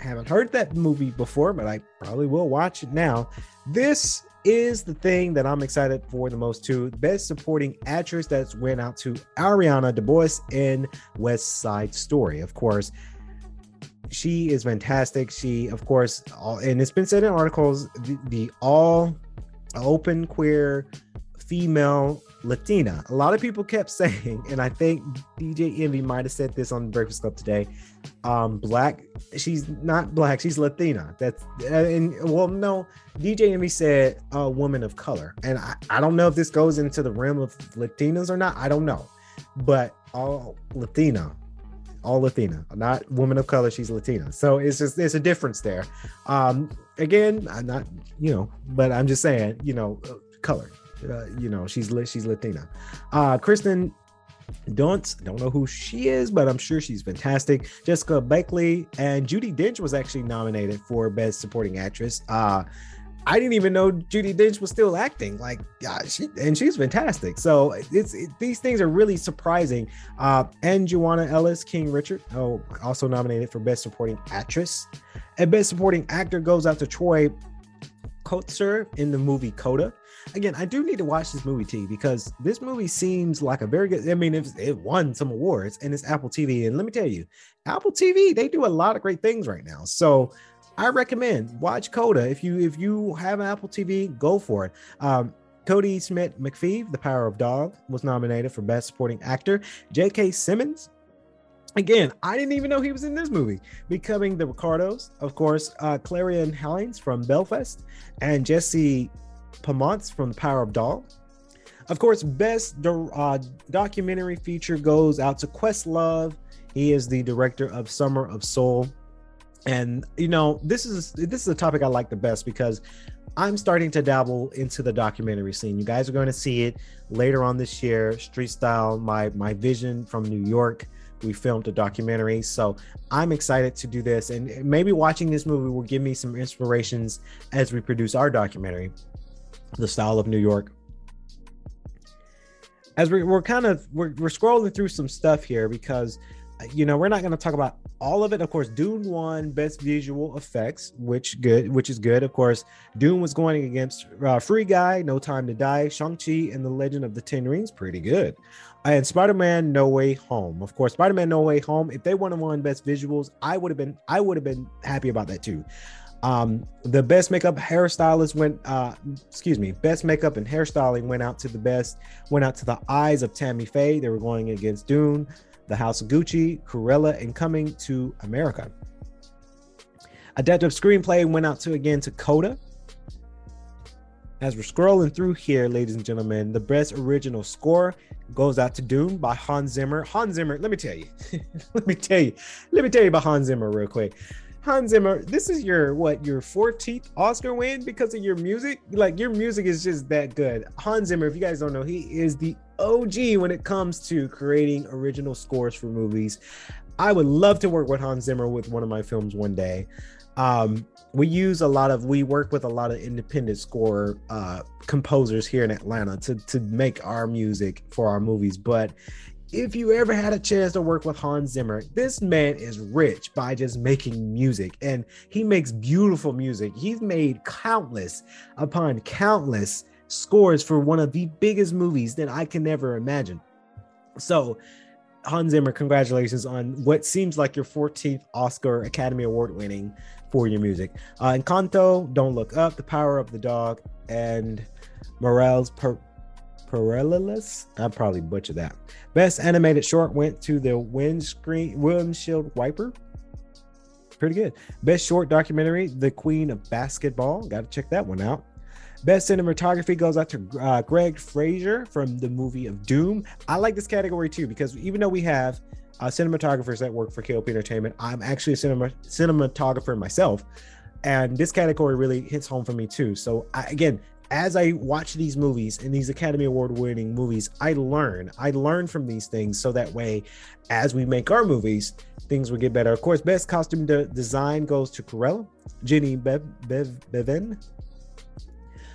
I Haven't heard that movie before, but I probably will watch it now. This is the thing that I'm excited for the most too. Best supporting actress that's went out to Ariana DeBose in West Side Story. Of course, she is fantastic. She, of course, all, and it's been said in articles, the, the all open queer female Latina. A lot of people kept saying, and I think DJ Envy might have said this on Breakfast Club today. Um, black, she's not black, she's Latina. That's and well, no, DJ Envy said a woman of color, and I, I don't know if this goes into the realm of Latinas or not. I don't know, but all Latina, all Latina, not woman of color. She's Latina, so it's just there's a difference there. Um, again, I'm not, you know, but I'm just saying, you know, color. Uh, you know, she's she's Latina. Uh, Kirsten Dunst, don't know who she is, but I'm sure she's fantastic. Jessica Buckley and Judi Dench was actually nominated for Best Supporting Actress. Uh, I didn't even know Judi Dench was still acting. Like, yeah, she and she's fantastic. So it's it, these things are really surprising. Uh, and Joanna Ellis, King Richard, oh, also nominated for Best Supporting Actress, and Best Supporting Actor goes out to Troy Kotsur in the movie Coda. Again, I do need to watch this movie T because this movie seems like a very good. I mean, it, it won some awards and it's Apple TV. And let me tell you, Apple TV they do a lot of great things right now. So I recommend watch Coda if you if you have an Apple TV, go for it. Um, Kodi Smit-McPhee, The Power of Dog, was nominated for Best Supporting Actor. J.K. Simmons, again, I didn't even know he was in this movie. Becoming the Ricardos, of course, uh, Ciarán Hinds from Belfast, and Jesse Plemons from The Power of Dog. Of course, Best do- uh, Documentary Feature goes out to Questlove. He is the director of Summer of Soul. And you know this is this is a topic i like the best because i'm starting to dabble into the documentary scene. You guys are going to see it later on this year. Street style my my vision from new york. We filmed a documentary. So i'm excited to do this. And maybe watching this movie will give me some inspirations as we produce our documentary the style of new york as we're, we're kind of we're, we're scrolling through some stuff here because you know, we're not going to talk about all of it. Of course, Dune won Best Visual Effects, which good, which is good. Of course, Dune was going against uh, Free Guy, No Time to Die, Shang Chi, and The Legend of the Ten Rings, pretty good. And Spider Man No Way Home, of course, Spider Man No Way Home. If they would have won Best Visuals, I would have been, I would have been happy about that too. Um, the best makeup hairstylist went, uh, excuse me, best makeup and hairstyling went out to the best, went out to the eyes of Tammy Faye. They were going against Dune. The House of Gucci, Cruella, and Coming to America. Adaptive screenplay went out to again to Coda. As we're scrolling through here, ladies and gentlemen, the best original score goes out to Dune by Hans Zimmer. Hans Zimmer, let me tell you, let me tell you, let me tell you about Hans Zimmer real quick. Hans Zimmer, this is your what your 14th Oscar win because of your music. Like your music is just that good. Hans Zimmer, if you guys don't know, he is the OG when it comes to creating original scores for movies. I would love to work with Hans Zimmer with one of my films one day. Um, we use a lot of we work with a lot of independent score uh, composers here in Atlanta to to make our music for our movies, but if you ever had a chance to work with Hans Zimmer, this man is rich by just making music and he makes beautiful music. He's made countless upon countless scores for one of the biggest movies that I can never imagine. So, Hans Zimmer, congratulations on what seems like your 14th Oscar Academy Award winning for your music. Uh, Encanto, Don't Look Up, The Power of the Dog, and Morales per- Parallelus. I probably butchered that. Best animated short went to the windscreen windshield wiper. Pretty good. Best short documentary, The Queen of Basketball. Got to check that one out. Best cinematography goes out to uh, Greig Fraser from the movie of Dune. I like this category too because even though we have uh, cinematographers that work for KLP Entertainment, I'm actually a cinema, cinematographer myself, and this category really hits home for me too. So I, again, as I watch these movies and these Academy Award winning movies, I learn. I learn from these things so that way, as we make our movies, things will get better. Of course, best costume de- design goes to Cruella, Jenny Bev, Bev.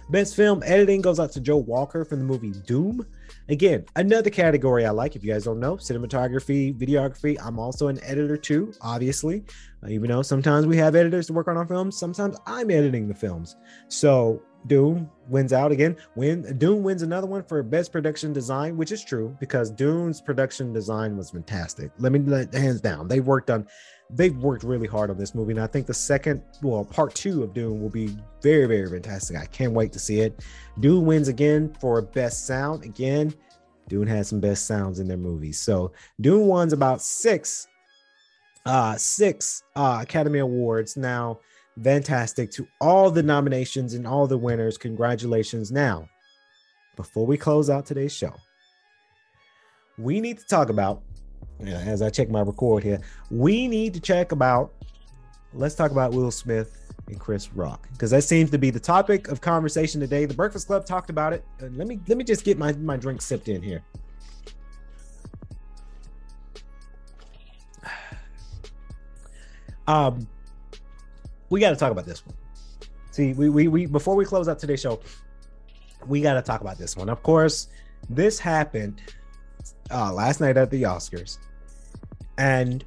Best film editing goes out to Joe Walker from the movie Dune. Again, another category I like. If you guys don't know, cinematography, videography. I'm also an editor too, obviously. Uh, even though sometimes we have editors to work on our films, sometimes I'm editing the films. So Dune wins out again. Win Dune wins another one for best production design, which is true because Dune's production design was fantastic. Let me let hands down. They worked on they've worked really hard on this movie. And I think the second, well, part two of Dune will be very, very fantastic. I can't wait to see it. Dune wins again for best sound. Again, Dune has some best sounds in their movies. So Dune won's about six, uh, six uh Academy Awards. Now fantastic to all the nominations and all the winners. Congratulations. Now, before we close out today's show, we need to talk about, as I check my record here, we need to check about, let's talk about Will Smith and Chris Rock because that seems to be the topic of conversation today. The Breakfast Club talked about it. Uh, let me let me just get my my drink sipped in here. Um, we got to talk about this one. See, we, we we before we close out today's show, we got to talk about this one. Of course, this happened uh, last night at the Oscars, and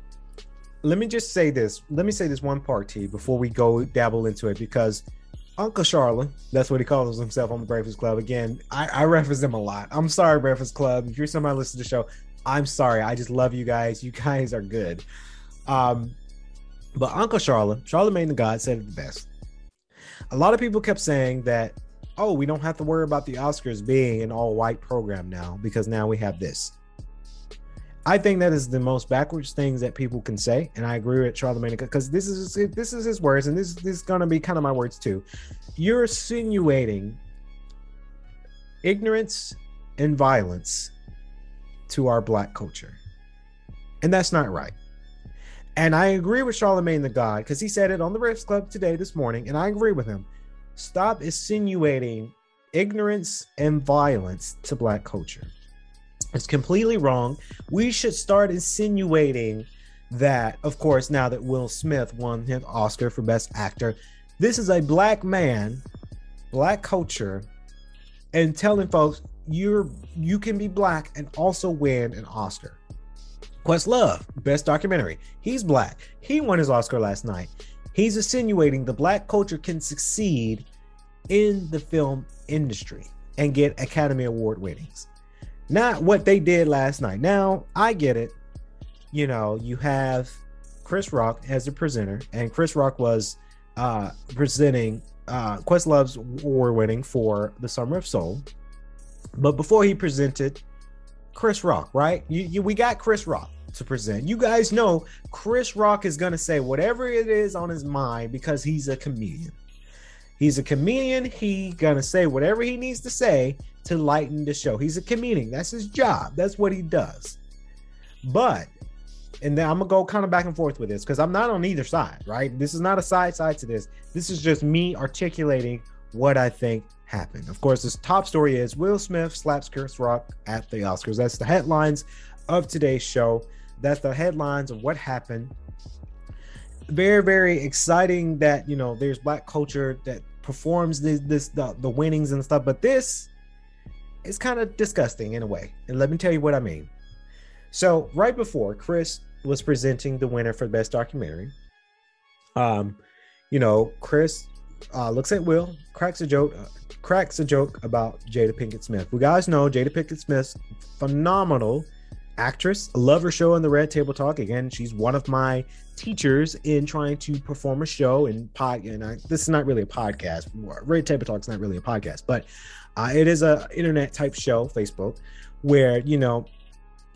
let me just say this. Let me say this one part to you before we go dabble into it, because Uncle Charlotte, that's what he calls himself on the Breakfast Club. Again, I, I reference him a lot. I'm sorry, Breakfast Club. If you're somebody listening to the show, I'm sorry. I just love you guys. You guys are good. Um, but Uncle Charlotte, Charlamagne the God, said it the best. A lot of people kept saying that, oh, we don't have to worry about the Oscars being an all white program now because now we have this. I think that is the most backwards things that people can say, and I agree with Charlamagne because this is this is his words, and this, this is gonna be kind of my words too. You're insinuating ignorance and violence to our black culture, and that's not right. And I agree with Charlamagne the God because he said it on the Breakfast Club today, this morning, and I agree with him. Stop insinuating ignorance and violence to black culture. It's completely wrong. We should start insinuating that, of course, now that Will Smith won his Oscar for Best Actor, this is a black man, black culture, and telling folks you're you can be black and also win an Oscar. Questlove, best documentary. He's black. He won his Oscar last night. He's insinuating the black culture can succeed in the film industry and get Academy Award winnings. Not what they did last night. Now, I get it. You know, you have Chris Rock as a presenter, and Chris Rock was uh presenting uh Questlove's award winning for The Summer of Soul. But before he presented Chris Rock, right? You, you we got Chris Rock to present. You guys know Chris Rock is gonna say whatever it is on his mind because he's a comedian. He's a comedian. He gonna say whatever he needs to say to lighten the show. He's a comedian. That's his job. That's what he does. But and then I'm gonna go kind of back and forth with this because I'm not on either side, right? This is not a side side to this. This is just me articulating what I think happened. Of course, this top story is Will Smith slaps Chris Rock at the Oscars. That's the headlines of today's show. That's the headlines of what happened. Very, very exciting that you know there's black culture that performs this, this the, the winnings and stuff, but this is kind of disgusting in a way. And let me tell you what I mean. So right before Chris was presenting the winner for best documentary, um, you know, Chris uh, looks at Will, cracks a joke, uh, cracks a joke about Jada Pinkett Smith. We guys know Jada Pinkett Smith, phenomenal actress. I love her show on the Red Table Talk. Again, she's one of my teachers in trying to perform a show and pod. And I, this is not really a podcast. Red Table Talk is not really a podcast, but uh, it is a internet type show, Facebook, where you know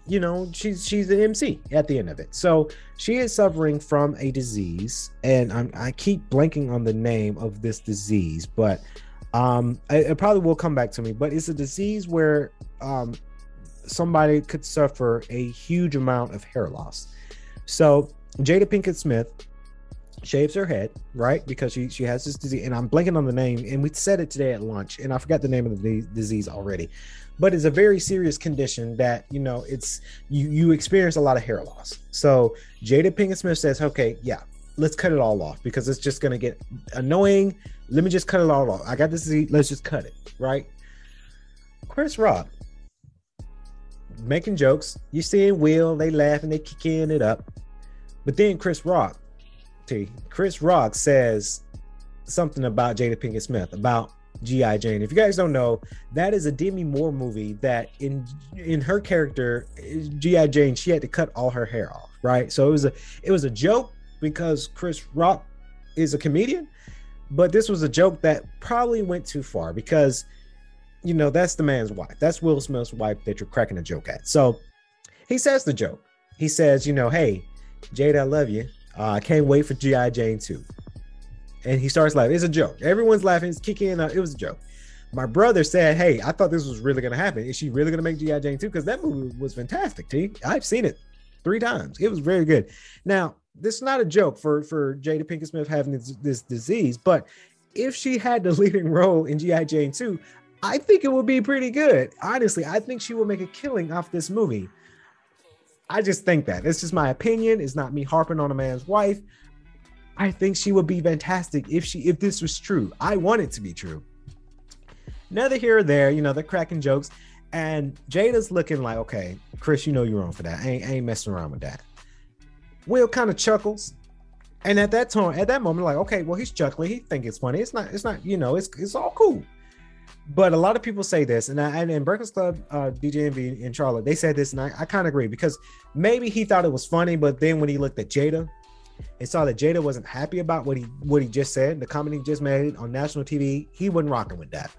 you know she's she's an mc at the end of it so she is suffering from a disease and I'm, i keep blanking on the name of this disease but um it, it, probably will come back to me but it's a disease where um somebody could suffer a huge amount of hair loss. So jada pinkett smith shaves her head right? Because she she has this disease and i'm blanking on the name and we said it today at lunch and i forgot the name of the disease already. But it's a very serious condition that you know it's you you experience a lot of hair loss. So Jada Pinkett Smith says, okay, yeah, let's cut it all off because it's just gonna get annoying. Let me just cut it all off. I got this. Let's just cut it, right? Chris Rock making jokes. You seeing Will, they laughing, they kicking it up. But then Chris Rock, T, Chris Rock says something about Jada Pinkett Smith about G.I. Jane. If you guys don't know, that is a Demi Moore movie that in in her character, G.I. Jane, she had to cut all her hair off, right? So it was a it was a joke because Chris Rock is a comedian, but this was a joke that probably went too far because you know that's the man's wife. That's Will Smith's wife that you're cracking a joke at. So he says the joke. He says, you know, hey, Jade, I love you. Uh, I can't wait for G.I. Jane 2 and he starts laughing. It's a joke. Everyone's laughing. It's kicking. Uh, it was a joke. My brother said, "Hey, I thought this was really going to happen. Is she really going to make GI Jane too? Because that movie was fantastic. T. I've seen it three times. It was very good. Now, this is not a joke for for Jada Pinkett Smith having this, this disease, but if she had the leading role in GI Jane 2, I think it would be pretty good. Honestly, I think she will make a killing off this movie. I just think that. It's just my opinion. It's not me harping on a man's wife. I think she would be fantastic if she if this was true. I want it to be true. Neither here or there, you know, they're cracking jokes. And Jada's looking like, okay, Chris, you know you're wrong for that. I ain't, I ain't messing around with that. Will kind of chuckles. And at that time, at that moment, like, okay, well, he's chuckling. He think it's funny. It's not, it's not, you know, it's it's all cool. But a lot of people say this, and I, and in Breakfast Club, uh, DJ Envy in Charlotte, they said this, and I, I kind of agree because maybe he thought it was funny, but then when he looked at Jada and saw that Jada wasn't happy about what he what he just said, the comment he just made on national TV, he wasn't rocking with that.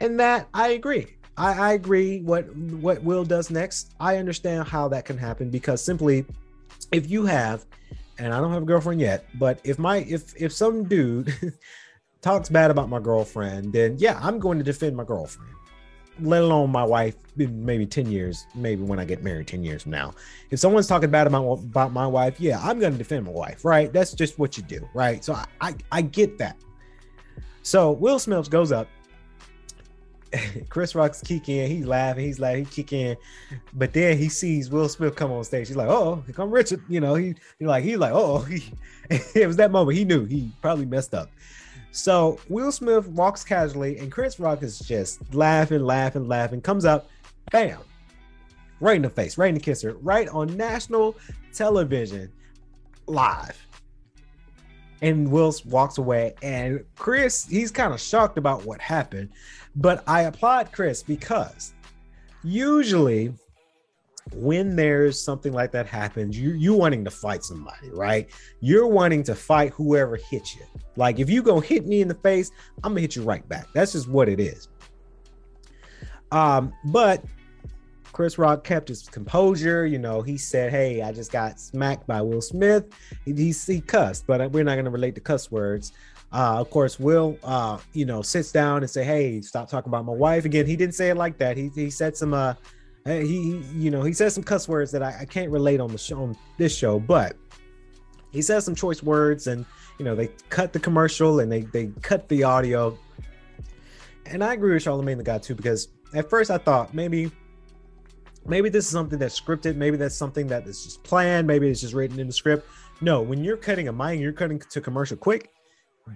And that I agree. I, I agree what what Will does next. I understand how that can happen because simply if you have, and I don't have a girlfriend yet, but if my if if some dude talks bad about my girlfriend, then yeah, I'm going to defend my girlfriend. Let alone my wife, maybe 10 years, maybe when I get married 10 years from now. If someone's talking bad about, about my wife, yeah, I'm going to defend my wife, right? That's just what you do, right? So I, I, I get that. So Will Smith goes up Chris Rock's kicking, he's laughing, he's like he kicking, but then he sees Will Smith come on stage. He's like, "Oh, here come Richard." You know, he he like he's like, "Oh," he, it was that moment he knew he probably messed up. So Will Smith walks casually, and Chris Rock is just laughing, laughing, laughing. Comes up, bam, right in the face, right in the kisser, right on national television, live. And Will walks away, and Chris, he's kind of shocked about what happened. But I applaud Chris because usually when there's something like that happens, you you wanting to fight somebody, right? You're wanting to fight whoever hit you. Like if you go hit me in the face, I'm gonna hit you right back. That's just what it is. Um, but Chris Rock kept his composure. You know, he said, "Hey, I just got smacked by Will Smith." He, he, he cussed, but we're not to relate the cuss words. Uh, of course, Will, uh, you know, sits down and say, "Hey, stop talking about my wife." Again, he didn't say it like that. He he said some, uh, he, you know, he said some cuss words that I, I can't relate on the show on this show, but he says some choice words, and you know, they cut the commercial and they they cut the audio. And I agree with Charlamagne the guy too, because at first I thought maybe maybe this is something that's scripted maybe that's something that is just planned maybe it's just written in the script no when you're cutting a mic you're cutting to commercial quick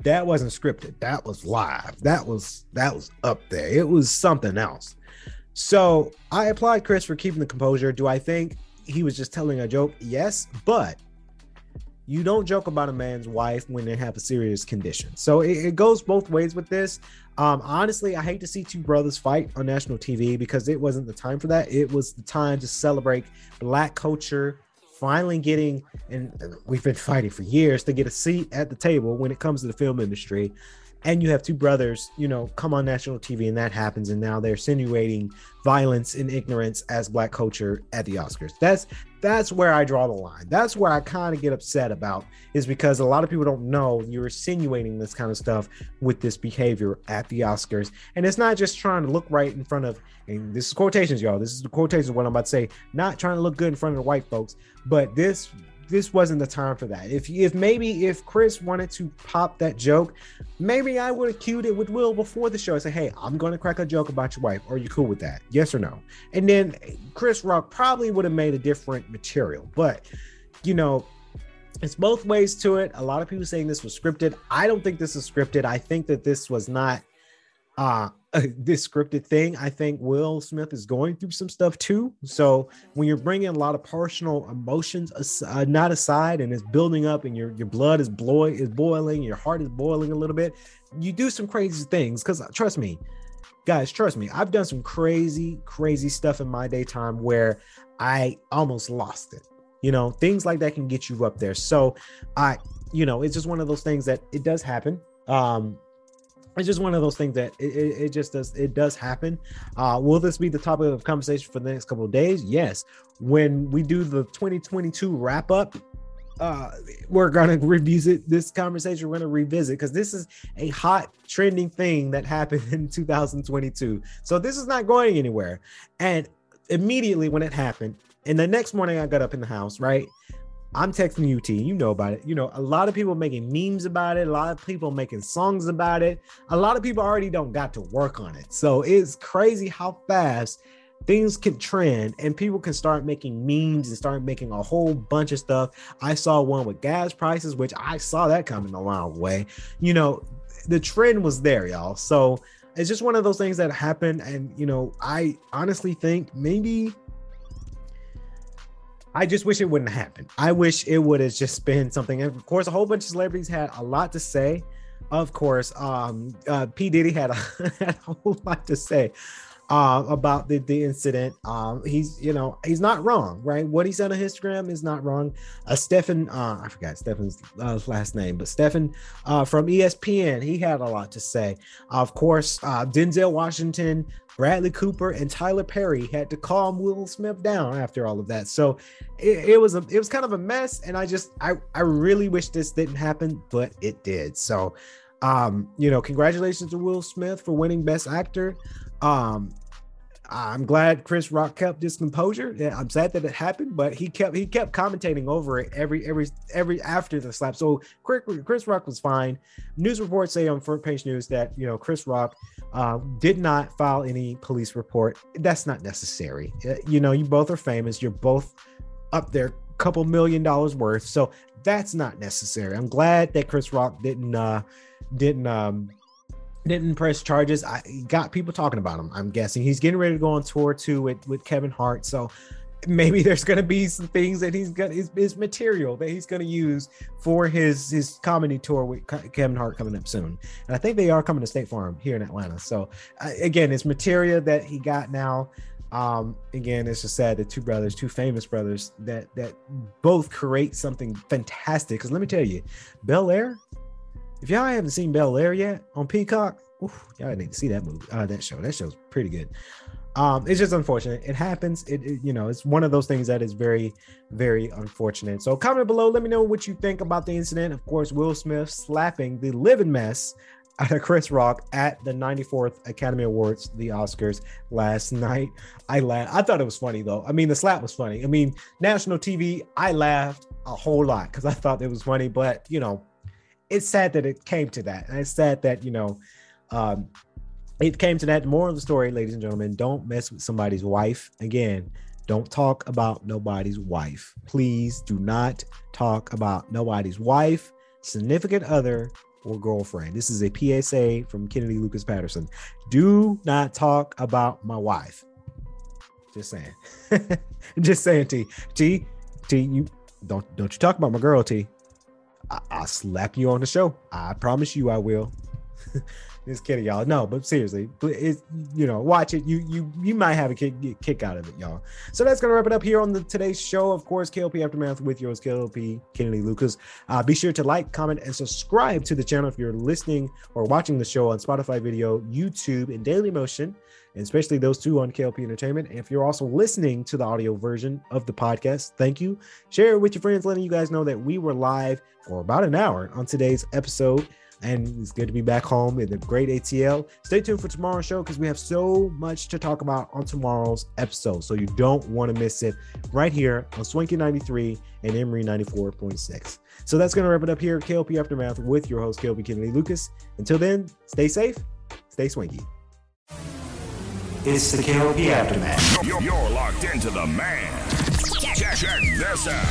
that wasn't scripted. That was live. That was that was up there. It was something else. So i applaud chris for keeping the composure. Do i think he was just telling a joke? Yes but you don't joke about a man's wife when they have a serious condition. So it, it goes both ways with this. Um, honestly i hate to see two brothers fight on national tv because it wasn't the time for that. It was the time to celebrate black culture finally getting, and we've been fighting for years to get a seat at the table when it comes to the film industry. And you have two brothers, you know, come on national TV and that happens. And now they're insinuating violence and ignorance as black culture at the Oscars. That's that's where I draw the line. That's where I kind of get upset about is because a lot of people don't know you're insinuating this kind of stuff with this behavior at the Oscars. And it's not just trying to look right in front of, and this is quotations, y'all. This is the quotations of what I'm about to say. Not trying to look good in front of the white folks, but this this wasn't the time for that. If if maybe if Chris wanted to pop that joke, maybe I would have cued it with Will before the show. I say, hey, I'm going to crack a joke about your wife. Are you cool with that? Yes or no? And then Chris Rock probably would have made a different material. But you know, it's both ways to it. A lot of people saying this was scripted. I don't think this is scripted. I think that this was not uh this scripted thing. I think Will Smith is going through some stuff too. So when you're bringing a lot of personal emotions uh, not aside and it's building up and your your blood is blowing is boiling, your heart is boiling a little bit, you do some crazy things. Because trust me, guys, trust me, I've done some crazy crazy stuff in my daytime where I almost lost it. You know, things like that can get you up there. So I, you know, it's just one of those things that it does happen. Um, it's just one of those things that it, it, it, just does it does happen. Uh will this be the topic of conversation for the next couple of days? Yes. When we do the 2022 wrap up uh we're gonna revisit this conversation. We're gonna revisit because this is a hot trending thing that happened in 2022 so this is not going anywhere. And immediately when it happened and the next morning i got up in the house right I'm texting UT. You know about it. You know, a lot of people making memes about it. A lot of people making songs about it. A lot of people already don't got to work on it. So it's crazy how fast things can trend and people can start making memes and start making a whole bunch of stuff. I saw one with gas prices, which I saw that coming a long way. You know, the trend was there, y'all. So it's just one of those things that happen. And, you know, I honestly think maybe I just wish it wouldn't happen. I wish it would have just been something. And of course, a whole bunch of celebrities had a lot to say. Of course, um, uh, P. Diddy had a, had a whole lot to say uh, about the, the incident. Um, he's, you know, he's not wrong, right? What he said on Instagram is not wrong. Uh, Stefan, uh, I forgot Stefan's uh, last name, but Stefan uh, from ESPN, he had a lot to say. of course, uh, Denzel Washington, Bradley Cooper, and Tyler Perry had to calm Will Smith down after all of that. So it, it was a, it was kind of a mess, and I just, I, I really wish this didn't happen, but it did. So, um, you know, congratulations to Will Smith for winning Best Actor. Um, I'm glad Chris Rock kept his composure. Yeah, I'm sad that it happened, but he kept he kept commentating over it every every every after the slap. So Chris Rock was fine. News reports say on Front Page News that you know Chris Rock uh, did not file any police report. That's not necessary. Uh, you know, you both are famous. You're both up there, couple million dollars worth. So that's not necessary. I'm glad that Chris Rock didn't uh, didn't um, didn't press charges. I got people talking about him. I'm guessing he's getting ready to go on tour too with, with Kevin Hart. So maybe there's going to be some things that he's got his, his material that he's going to use for his his comedy tour with Kevin Hart coming up soon. And I think they are coming to State Farm here in Atlanta. So uh, again, it's material that he got now. Um, again, it's just sad that two brothers, two famous brothers, that that both create something fantastic. Because let me tell you, Bel Air if y'all haven't seen Bel Air yet on Peacock, oof, y'all need to see that movie, uh, that show. That show's pretty good. Um, it's just unfortunate. It happens. It, it, you know, it's one of those things that is very, very unfortunate. So comment below. Let me know what you think about the incident. Of course, Will Smith slapping the living mess out of Chris Rock at the 94th Academy Awards, the Oscars last night. I laughed. I thought it was funny though. I mean, the slap was funny. I mean, national TV. I laughed a whole lot because I thought it was funny. But you know, it's sad that it came to that. And it's sad that, you know, um, it came to that. More of the story, ladies and gentlemen, don't mess with somebody's wife. Again, don't talk about nobody's wife. Please do not talk about nobody's wife, significant other, or girlfriend. This is a PSA from Kennedy Lucas Patterson. Do not talk about my wife. Just saying. Just saying, T. T. T. You don't don't you talk about my girl, T. I- will slap you on the show. I promise you I will. Just kidding, y'all. No, but seriously, you know, watch it. You you you might have a kick, kick out of it, y'all. So that's gonna wrap it up here on the today's show. Of course, KLP Aftermath with yours, KLP Kennedy Lucas. Uh, be sure to like, comment, and subscribe to the channel if you're listening or watching the show on Spotify video, YouTube, and Daily Motion and especially those two on KLP Entertainment. And if you're also listening to the audio version of the podcast, thank you. Share it with your friends, letting you guys know that we were live for about an hour on today's episode. And it's good to be back home in the great ATL. Stay tuned for tomorrow's show because we have so much to talk about on tomorrow's episode. So you don't want to miss it right here on Swanky 93 and Emory 94.6. So that's going to wrap it up here at KLP Aftermath with your host, KLP Kennedy Lucas. Until then, stay safe, stay swanky. It's the KLP Aftermath. You're, you're locked into the man. Check, check this out.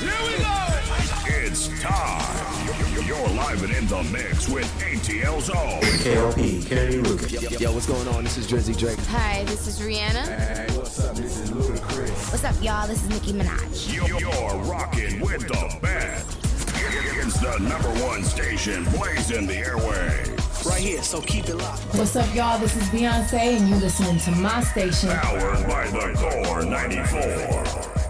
Here we go. It's time. You're live and in the mix with ATL's own. KLP, Kennedy Lucas. Yo, yo, what's going on? This is Drizzy Drake. Hi, this is Rihanna. Hey, what's up? This is Ludacris. What's up, y'all? This is Nicki Minaj. You're, you're rocking with the best. It's the number one station blazing the airwaves. Right here, so keep it locked. What's up, y'all? This is Beyonce, and you listening to my station. Powered by the Core 94.